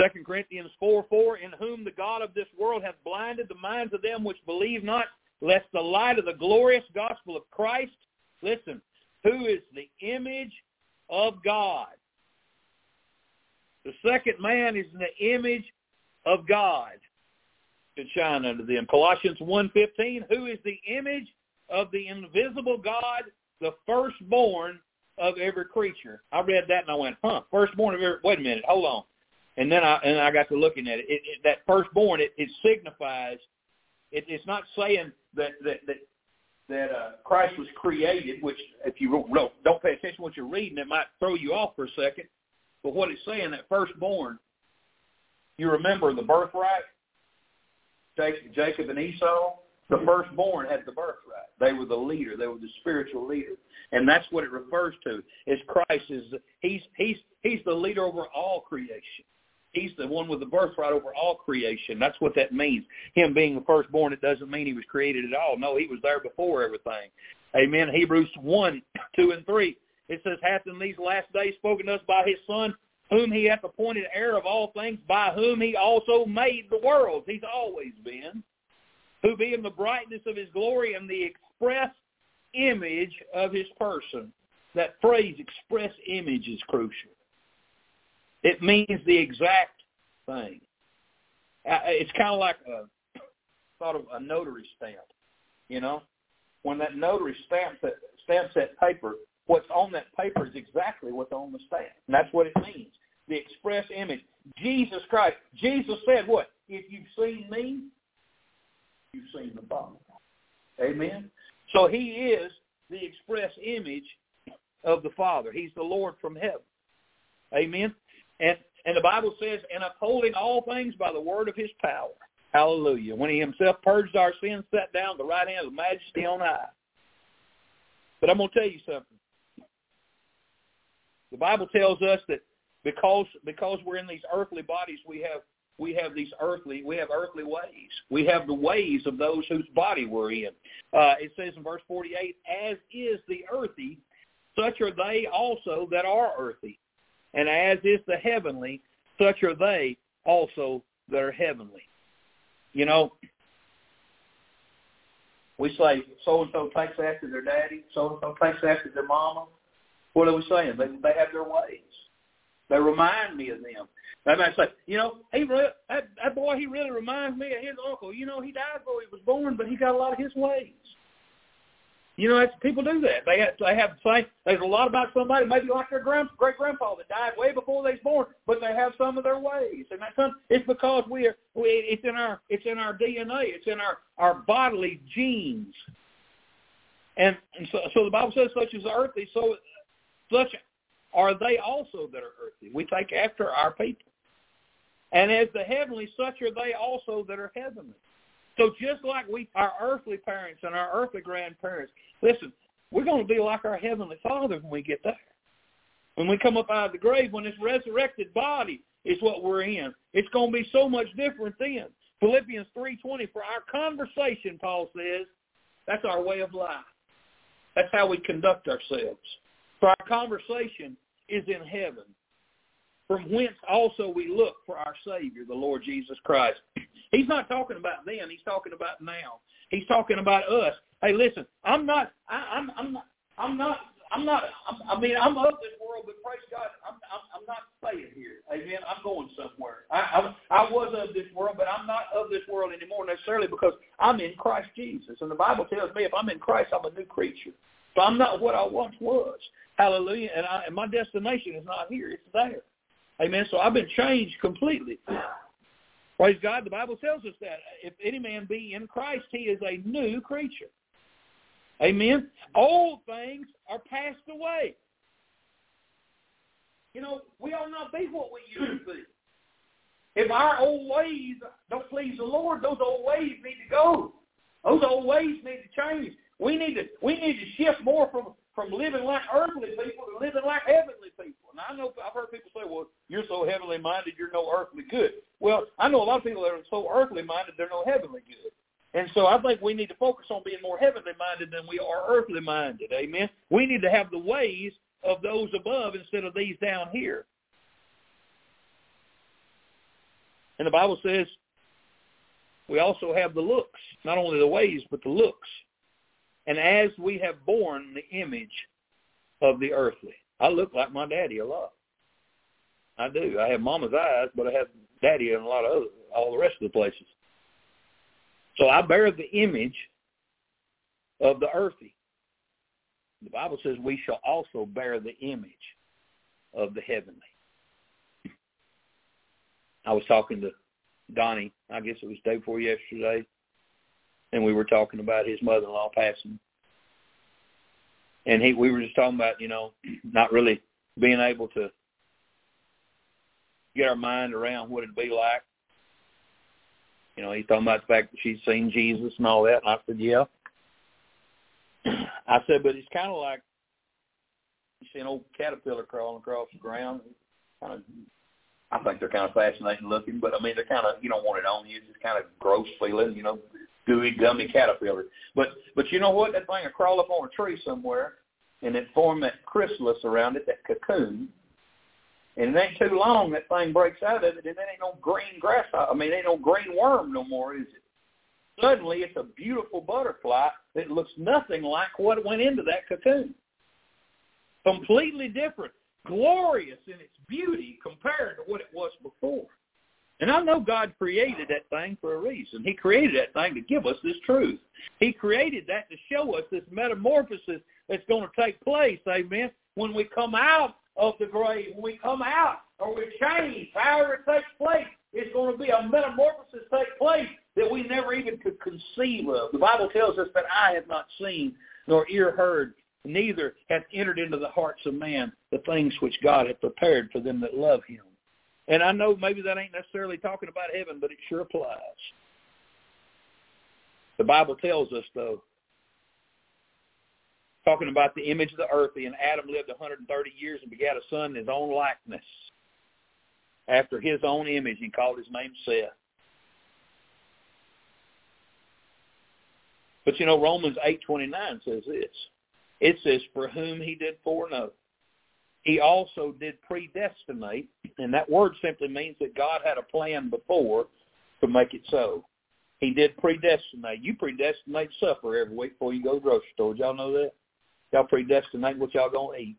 Second Corinthians four four, in whom the God of this world hath blinded the minds of them which believe not, lest the light of the glorious gospel of Christ, listen, who is the image of God. The second man is in the image of God should shine unto them. Colossians 1.15, who is the image of the invisible God, the firstborn of every creature. I read that and I went, huh, firstborn of every, wait a minute, hold on. And then I and I got to looking at it. it, it that firstborn, it, it signifies, it, it's not saying that that that that uh, Christ was created, which if you don't, don't pay attention to what you're reading, it might throw you off for a second. But what it's saying, that firstborn, you remember the birthright, Jacob and Esau, the firstborn had the birthright. They were the leader. They were the spiritual leader, and that's what it refers to. Is Christ is he's he's he's the leader over all creation. He's the one with the birthright over all creation. That's what that means. Him being the firstborn, it doesn't mean he was created at all. No, he was there before everything. Amen. Hebrews 1, 2, and 3. It says, hath in these last days spoken to us by his Son, whom he hath appointed heir of all things, by whom he also made the worlds. He's always been. Who being the brightness of his glory and the express image of his person. That phrase, express image, is crucial. It means the exact thing. Uh, it's kind of like a thought of a notary stamp. You know, when that notary stamps that stamps that paper, what's on that paper is exactly what's on the stamp, and that's what it means. The express image. Jesus Christ. Jesus said, "What? If you've seen me, you've seen the Father." Amen. So He is the express image of the Father. He's the Lord from heaven. Amen. And and the Bible says, and upholding all things by the word of his power. Hallelujah. When he himself purged our sins, sat down at the right hand of the majesty on high. But I'm going to tell you something. The Bible tells us that because because we're in these earthly bodies, we have we have these earthly we have earthly ways. We have the ways of those whose body we're in. Uh, it says in verse 48, as is the earthy, such are they also that are earthy and as is the heavenly, such are they also that are heavenly. You know, we say so-and-so takes after their daddy, so-and-so takes after their mama. What are we saying? They, they have their ways. They remind me of them. They might say, you know, he that, that boy, he really reminds me of his uncle. You know, he died before he was born, but he got a lot of his ways. You know, that's, people do that. They have, they have same. There's a lot about somebody, maybe like their grand, great grandpa that died way before they was born, but they have some of their ways, and that's it's because we are. We, it's in our it's in our DNA. It's in our our bodily genes. And, and so, so the Bible says, such as the earthly, so such are they also that are earthly. We take after our people. And as the heavenly, such are they also that are heavenly. So just like we, our earthly parents and our earthly grandparents, listen, we're going to be like our heavenly Father when we get there. When we come up out of the grave, when this resurrected body is what we're in, it's going to be so much different then. Philippians 3.20, for our conversation, Paul says, that's our way of life. That's how we conduct ourselves. For our conversation is in heaven, from whence also we look for our Savior, the Lord Jesus Christ. He's not talking about then. He's talking about now. He's talking about us. Hey, listen, I'm not. I, I'm. I'm not. I'm not. I'm not. I'm, I mean, I'm of this world, but praise God, I'm. I'm, I'm not staying here. Amen. I'm going somewhere. I, I. I was of this world, but I'm not of this world anymore necessarily because I'm in Christ Jesus, and the Bible tells me if I'm in Christ, I'm a new creature. So I'm not what I once was. Hallelujah. And, I, and my destination is not here. It's there. Amen. So I've been changed completely. Praise God. The Bible tells us that if any man be in Christ, he is a new creature. Amen. Old things are passed away. You know, we ought not be what we used to be. If our old ways don't please the Lord, those old ways need to go. Those old ways need to change. We need to we need to shift more from from living like earthly people to living like heavenly people. And I know I've heard people say, "Well, you're so heavenly minded, you're no earthly good." Well, I know a lot of people that are so earthly minded, they're no heavenly good. And so I think we need to focus on being more heavenly minded than we are earthly minded. Amen. We need to have the ways of those above instead of these down here. And the Bible says we also have the looks, not only the ways, but the looks. And as we have borne the image of the earthly. I look like my daddy a lot. I do. I have mama's eyes, but I have daddy in a lot of other, all the rest of the places. So I bear the image of the earthy. The Bible says we shall also bear the image of the heavenly. I was talking to Donnie, I guess it was day before yesterday, and we were talking about his mother-in-law passing. And he, we were just talking about, you know, not really being able to get our mind around what it'd be like. You know, he's talking about the fact that she's seen Jesus and all that. And I said, yeah. I said, but it's kind of like you see an old caterpillar crawling across the ground. Kind of, I think they're kind of fascinating looking, but I mean, they're kind of you don't want it on you. It's just kind of gross feeling, you know, gooey, gummy caterpillar. But but you know what? That thing will crawl up on a tree somewhere, and it form that chrysalis around it, that cocoon. And it ain't too long that thing breaks out of it, and it ain't no green grass. I mean, ain't no green worm no more, is it? Suddenly, it's a beautiful butterfly that looks nothing like what went into that cocoon. Completely different, glorious in its beauty compared to what it was before. And I know God created that thing for a reason. He created that thing to give us this truth. He created that to show us this metamorphosis that's going to take place, amen, when we come out of the grave, when we come out or we change, however it takes place, it's going to be a metamorphosis take place that we never even could conceive of. The Bible tells us that eye have not seen nor ear heard, neither hath entered into the hearts of man the things which God hath prepared for them that love him. And I know maybe that ain't necessarily talking about heaven, but it sure applies. The Bible tells us, though, talking about the image of the earthy, and Adam lived 130 years and begat a son in his own likeness. After his own image, he called his name Seth. But you know, Romans 8.29 says this. It says, for whom he did foreknow, he also did predestinate, and that word simply means that God had a plan before to make it so. He did predestinate. You predestinate supper every week before you go to the grocery store. Did y'all know that? Y'all predestinate what y'all to eat.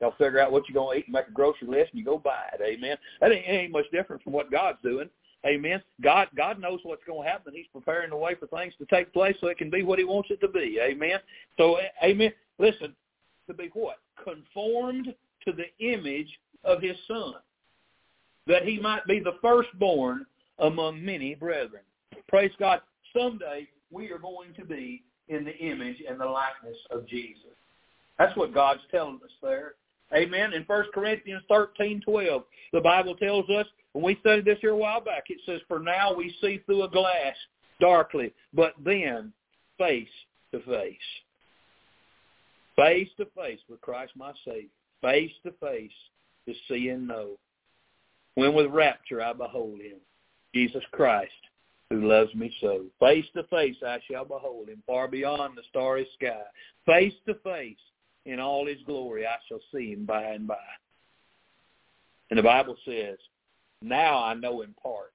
Y'all figure out what you're to eat and make a grocery list, and you go buy it. Amen. That ain't, ain't much different from what God's doing. Amen. God God knows what's going to happen. He's preparing the way for things to take place so it can be what he wants it to be. Amen. So amen. Listen, to be what? Conformed to the image of his son, that he might be the firstborn among many brethren. Praise God. Someday we are going to be in the image and the likeness of Jesus. That's what God's telling us there. Amen. In 1 Corinthians thirteen twelve, the Bible tells us, and we studied this here a while back, it says, For now we see through a glass darkly, but then face to face. Face to face with Christ my Savior. Face to face to see and know. When with rapture I behold him, Jesus Christ, who loves me so. Face to face I shall behold him, far beyond the starry sky. Face to face in all his glory I shall see him by and by. And the Bible says, now I know in part.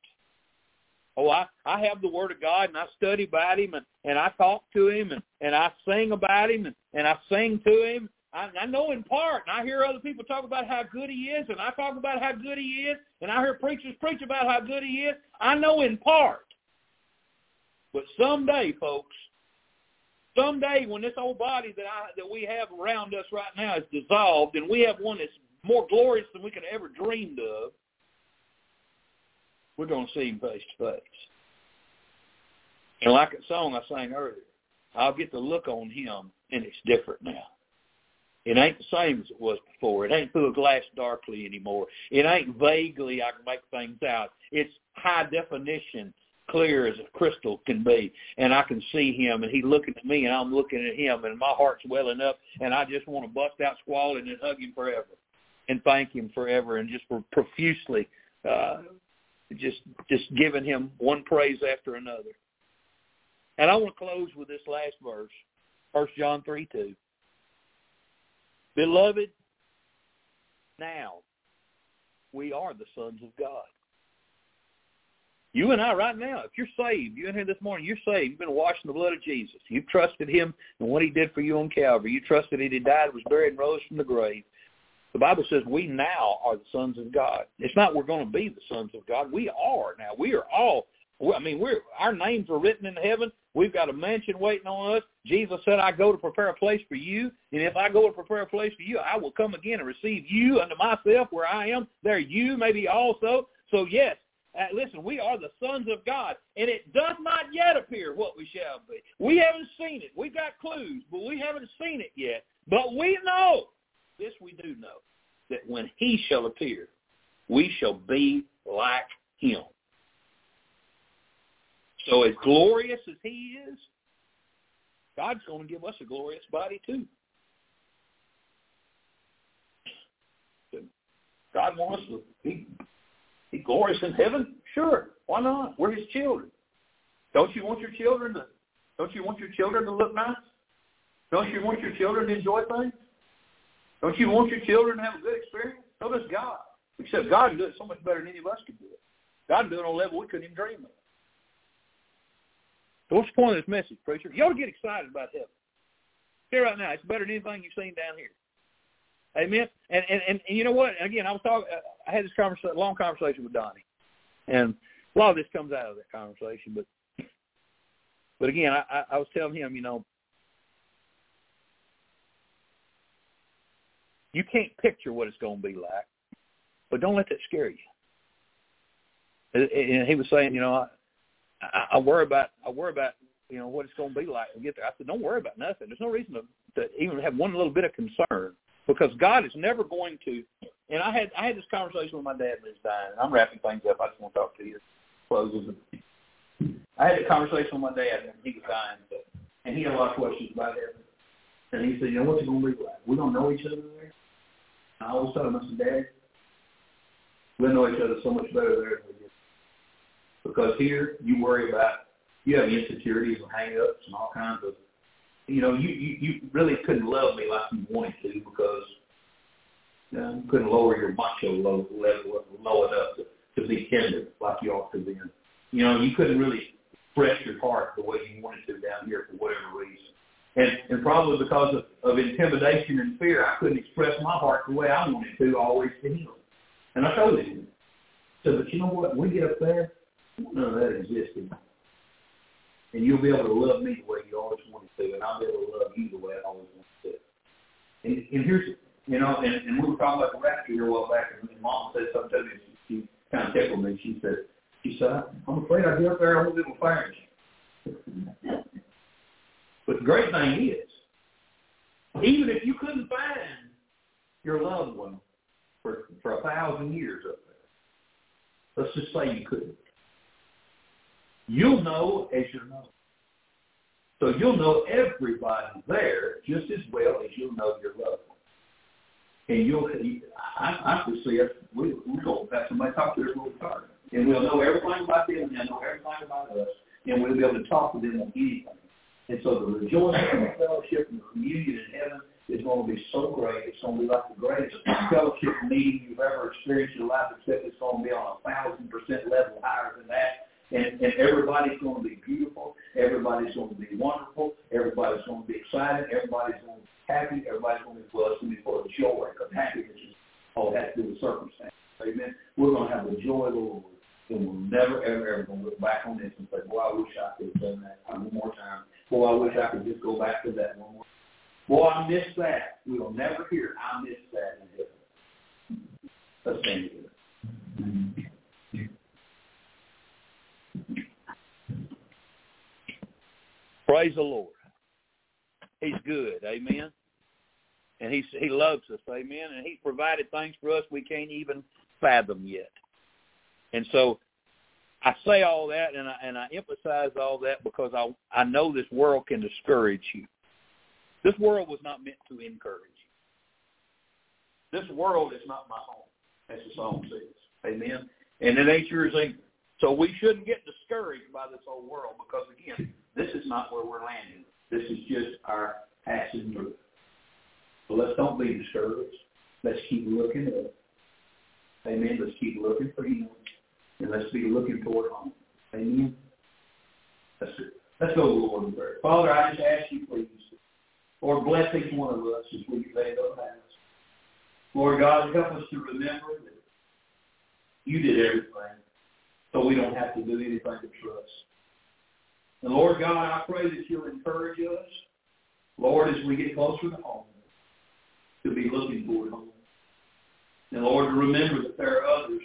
Oh, I, I have the Word of God and I study about him and, and I talk to him and, and I sing about him and, and I sing to him. I, I know in part and I hear other people talk about how good he is and I talk about how good he is and I hear preachers preach about how good he is. I know in part. But someday, folks, someday when this old body that I that we have around us right now is dissolved and we have one that's more glorious than we could ever dreamed of, we're going to see him face to face. And like a song I sang earlier, I'll get the look on him, and it's different now. It ain't the same as it was before. It ain't through a glass darkly anymore. It ain't vaguely I can make things out. It's high definition clear as a crystal can be. And I can see him and he's looking at me and I'm looking at him and my heart's welling up and I just want to bust out squalling and hug him forever and thank him forever and just profusely uh, just just giving him one praise after another. And I want to close with this last verse, First John 3, 2. Beloved, now we are the sons of God. You and I right now, if you're saved, you in here this morning, you're saved. You've been washed in the blood of Jesus. You've trusted him and what he did for you on Calvary. You trusted that he died, was buried, and rose from the grave. The Bible says we now are the sons of God. It's not we're going to be the sons of God. We are now. We are all. I mean, we're our names are written in heaven. We've got a mansion waiting on us. Jesus said, "I go to prepare a place for you, and if I go to prepare a place for you, I will come again and receive you unto myself where I am. There, you may be also." So yes, uh, listen, we are the sons of God, and it does not yet appear what we shall be. We haven't seen it. We've got clues, but we haven't seen it yet. But we know, this we do know, that when he shall appear, we shall be like him. So as glorious as he is, God's going to give us a glorious body too. God wants to be he glorious in heaven? Sure. Why not? We're his children. Don't you want your children to don't you want your children to look nice? Don't you want your children to enjoy things? Don't you want your children to have a good experience? So does God. Except God can do it so much better than any of us can do it. God can do it on a level we couldn't even dream of. What's the point of this message, preacher? You ought to get excited about heaven. Here right now, it's better than anything you've seen down here. Amen. And and and, and you know what? Again, I was talking. Uh, I had this conversation, long conversation with Donnie, and a lot of this comes out of that conversation. But but again, I, I was telling him, you know, you can't picture what it's going to be like, but don't let that scare you. And he was saying, you know, I, I, worry about I worry about you know what it's going to be like when we get there. I said, don't worry about nothing. There's no reason to, to even have one little bit of concern because God is never going to. And I had I had this conversation with my dad when he was dying. I'm wrapping things up. I just want to talk to you. Closes. I had a conversation with my dad when he was dying, and he had a lot of questions about it. And he said, "You know what's it going to be like? Going to know each other there." And I always told him, I said, "Dad, we'll know each other so much better there than we do. Because here, you worry about you have insecurities and hang-ups and all kinds of you know, you, you, you really couldn't love me like you wanted to because you, know, you couldn't lower your macho low level low enough to, to be tender like you ought to be. You know, you couldn't really express your heart the way you wanted to down here for whatever reason. And, and probably because of, of intimidation and fear, I couldn't express my heart the way I wanted to always to him. And I told him, so, but you know what? We get up there, none of that existed. And you'll be able to love me the way you always wanted to, and I'll be able to love you the way I always wanted to. And, and here's, you know, and, and we were talking about the rapture here a while back, and Mom said something to me. She, she kind of tickled me. She said, she said, I'm afraid I'll get up there and be able to find you. but the great thing is, even if you couldn't find your loved one for, for a thousand years up there, let's just say you couldn't. You'll know as you know. So you'll know everybody there just as well as you'll know your loved one. And you'll, I, I can see us, we, we go have somebody talk to us real hard. And we'll know everything about them and they'll know everything about us. And we'll be able to talk to them on anything. And so the rejoicing and the fellowship and the communion in heaven is going to be so great. It's going to be like the greatest fellowship meeting you've ever experienced in your life, except it's going to be on a thousand percent level higher than that. And, and everybody's going to be beautiful. Everybody's going to be wonderful. Everybody's going to be excited. Everybody's going to be happy. Everybody's going to be blessed and be full of joy because happiness is all has to do with circumstance. Amen. We're going to have the joy Lord. And we'll never, ever, ever going to look back on this and say, boy, I wish I could have done that one more time. Boy, I wish I could just go back to that one more Boy, I missed that. We'll never hear, I missed that in heaven. Let's stand together. Praise the Lord. He's good. Amen. And he's, he loves us. Amen. And he's provided things for us we can't even fathom yet. And so I say all that and I, and I emphasize all that because I, I know this world can discourage you. This world was not meant to encourage you. This world is not my home, as the song says. Amen. And it ain't yours either. So we shouldn't get discouraged by this old world because, again, this is not where we're landing. This is just our passing through. So let's don't be discouraged. Let's keep looking up. Amen. Let's keep looking for Him. And let's be looking toward home. Amen. Let's, let's go to the Lord in prayer. Father, I just ask you, please, Lord, bless each one of us as we lay those hands. Lord God, help us to remember that you did everything so we don't have to do anything to trust. And Lord God, I pray that you'll encourage us, Lord, as we get closer to home, to be looking toward home. And Lord, to remember that there are others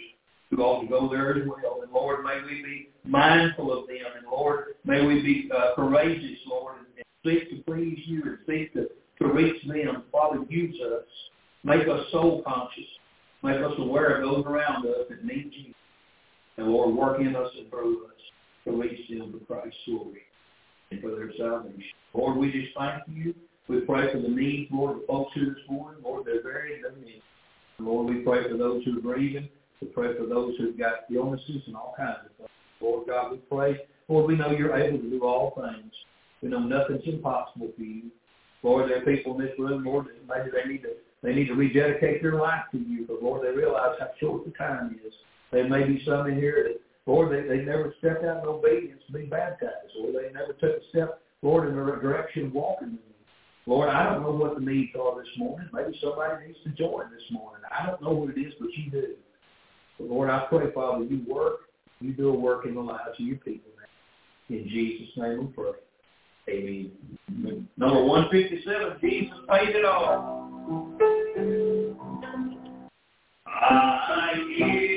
who ought to go there as well. And Lord, may we be mindful of them. And Lord, may we be uh, courageous, Lord, and seek to please you and seek to, to reach them. Father, use us. Make us soul conscious. Make us aware of those around us that need you. And Lord, work in us and through us them to Christ's glory and for their salvation. Lord, we just thank you. We pray for the needs, Lord, of folks here this morning. Lord, they're very needs. Lord, we pray for those who are grieving. We pray for those who've got illnesses and all kinds of things. Lord God, we pray. Lord, we know you're able to do all things. We know nothing's impossible for you. Lord, there are people in this room, Lord, that maybe they need to they need to rededicate their life to you, but Lord, they realize how short the time is. There may be some in here that, Lord, they, they never stepped out in obedience to be baptized, or they never took a step, Lord, in the direction of walking with you. Lord, I don't know what the needs are this morning. Maybe somebody needs to join this morning. I don't know what it is, but you do. But Lord, I pray, Father, you work, you do a work in the lives of your people now. In Jesus' name we pray. Amen. Number 157, Jesus paid it all. I hear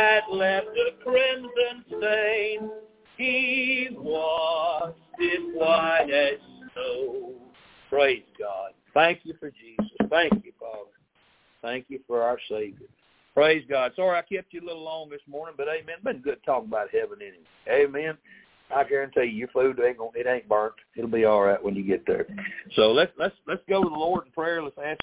had left a crimson stain. He washed it white as snow. Praise God. Thank you for Jesus. Thank you, Father. Thank you for our Savior. Praise God. Sorry I kept you a little long this morning, but amen. Been good talking about heaven anyway. Amen. I guarantee you, your food ain't gonna, it ain't burnt. It'll be all right when you get there. So let's let's let's go to the Lord in prayer. Let's ask